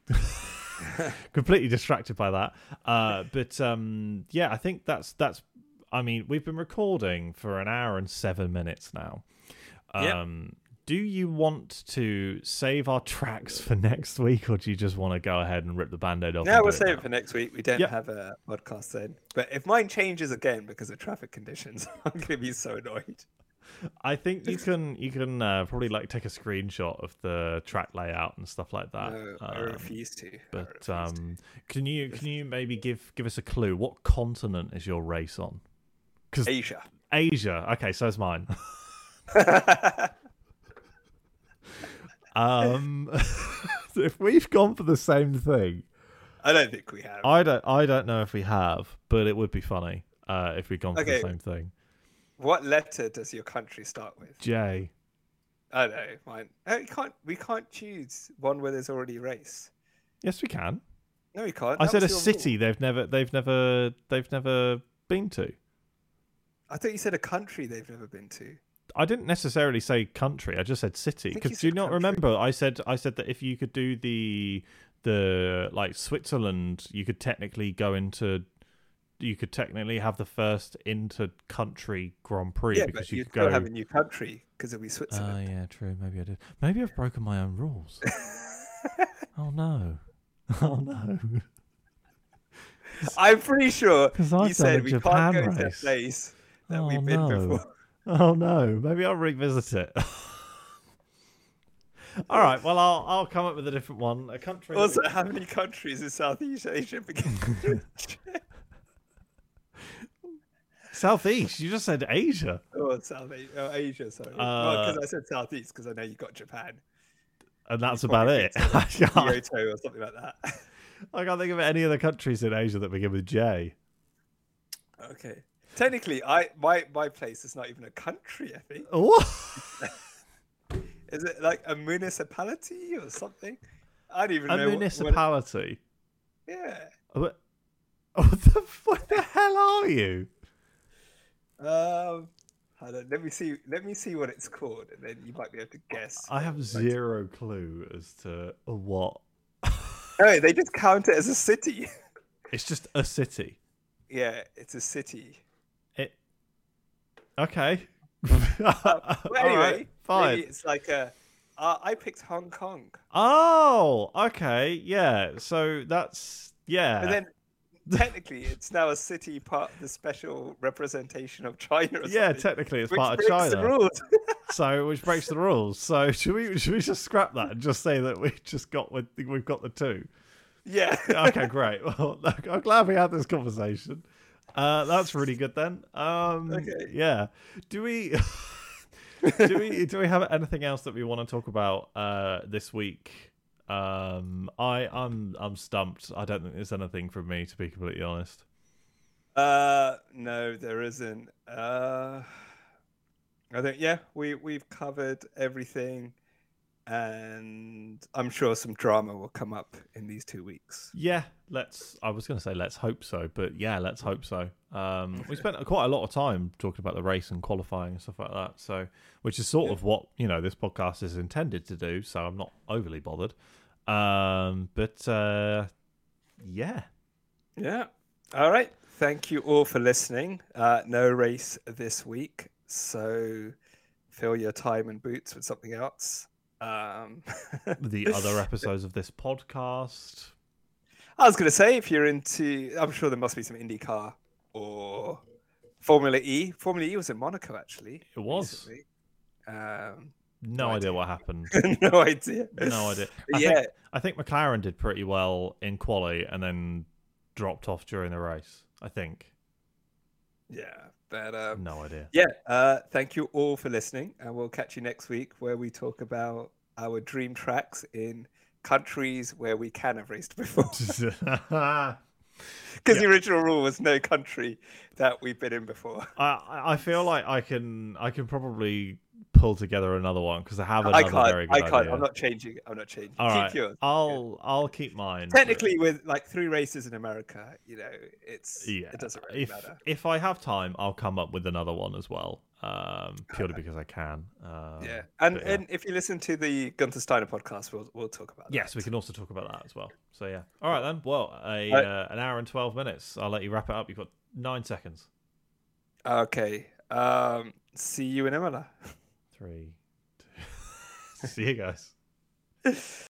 completely distracted by that. Uh, but um, yeah, I think that's that's. I mean, we've been recording for an hour and seven minutes now. Yep. Um, Do you want to save our tracks for next week, or do you just want to go ahead and rip the band-aid off? No, we'll save now? it for next week. We don't Yep. have a podcast then. But if mine changes again because of traffic conditions, I'm going to be so annoyed. I think you can you can uh, probably like take a screenshot of the track layout and stuff like that. No, I Um, refuse to. But refuse to. um, can you can you maybe give give us a clue? What continent is your race on? Because Asia. Asia. Okay, so is mine. Um, if we've gone for the same thing, I don't think we have. I don't I don't know if we have, but it would be funny uh, if we'd gone for Okay. the same thing. What letter does your country start with? J. I know. Mine. No, we can't. We can't choose one where there's already a race. Yes, we can. No, we can't. I That said a was your city rule. they've never they've never they've never been to. I thought you said a country they've never been to. I didn't necessarily say country. I just said city. Because do you not country. remember? I said I said that if you could do the the like Switzerland, you could technically go into. You could technically have the first inter-country Grand Prix yeah, because you could go. have a new country because it'll be Switzerland. Oh Switzerland. yeah, true. Maybe I did. Maybe I've broken my own rules. oh no. Oh no. I'm pretty sure you said we Japan can't go to a place that Oh, we've been no. before. Oh no. Maybe I'll revisit it. All right. Well, I'll I'll come up with a different one. A country. Also, we- how many countries in Southeast Asia begin? Southeast. You just said Asia. oh, South Asia, oh, Asia sorry. Uh, because I said Southeast because I know you got Japan, And that's You about it. Kyoto or something like that. I can't think of any other countries in Asia that begin with J. okay. Technically, I my my place is not even a country. I think What? is it like a municipality or something? I don't even A know. what- municipality. What, yeah. What, what, the, what the hell are you? Um. Hold on, let me see. Let me see what it's called, and then you might be able to guess. I have Like- zero clue as to what. No, they just count it as a city. It's just a city. yeah, it's a city. Okay. Well, anyway, right, fine. it's like a. Uh, I picked Hong Kong, Oh, okay. Yeah. So that's yeah. but then technically it's now a city part of the special representation of China. Yeah, technically it's part of China. So which breaks the rules. So should we should we just scrap that and just say that we just got we've got the two? yeah. Okay, great. Well, look, I'm glad we had this conversation. Uh, that's really good then. Um, Okay. Yeah. Do we? do we do we have anything else that we want to talk about uh, this week? Um, I I'm I'm stumped. I don't think there's anything from me to be completely honest. Uh, no, there isn't. Uh, I think yeah, we we've covered everything, and I'm sure some drama will come up in these two weeks. Yeah, let's. I was going to say let's hope so, but yeah, let's hope so. Um, we spent quite a lot of time talking about the race and qualifying and stuff like that. So, which is sort Yeah. of what you know this podcast is intended to do. So I'm not overly bothered. Um, but uh, yeah, Yeah. All right. Thank you all for listening. Uh, no race this week, so fill your time and boots with something else. Um, the other episodes of this podcast. I was going to say, if you're into, I'm sure there must be some IndyCar or Formula E. Formula E was in Monaco, actually. It was. Um, No No idea idea. what happened. no idea. No idea. I yeah, think I think McLaren did pretty well in quali and then dropped off during the race. I think. yeah, but um, No idea. yeah. Uh, thank you all for listening, and we'll catch you next week where we talk about our dream tracks in countries where we can have raced before. Because the original rule was no country that we've been in before. I I feel like I can I can probably pull together another one because I have another I can't. very good I can't. idea. I'm not changing. I'm not changing. All Keep right, yours. I'll I'll keep mine. but- Technically, with like three races in America, you know, it's yeah. it doesn't really if matter. if I have time, I'll come up with another one as well. Um, purely because I can. Um, Yeah, and yeah. and if you listen to the Gunther Steiner podcast, we'll we'll talk about Yes, that. we can also talk about that as well. So yeah. All right then. Well, a Right. uh, an hour and twelve minutes. I'll let you wrap it up. You've got nine seconds. Okay. Um. See you in Imola. Three. Two. See you guys.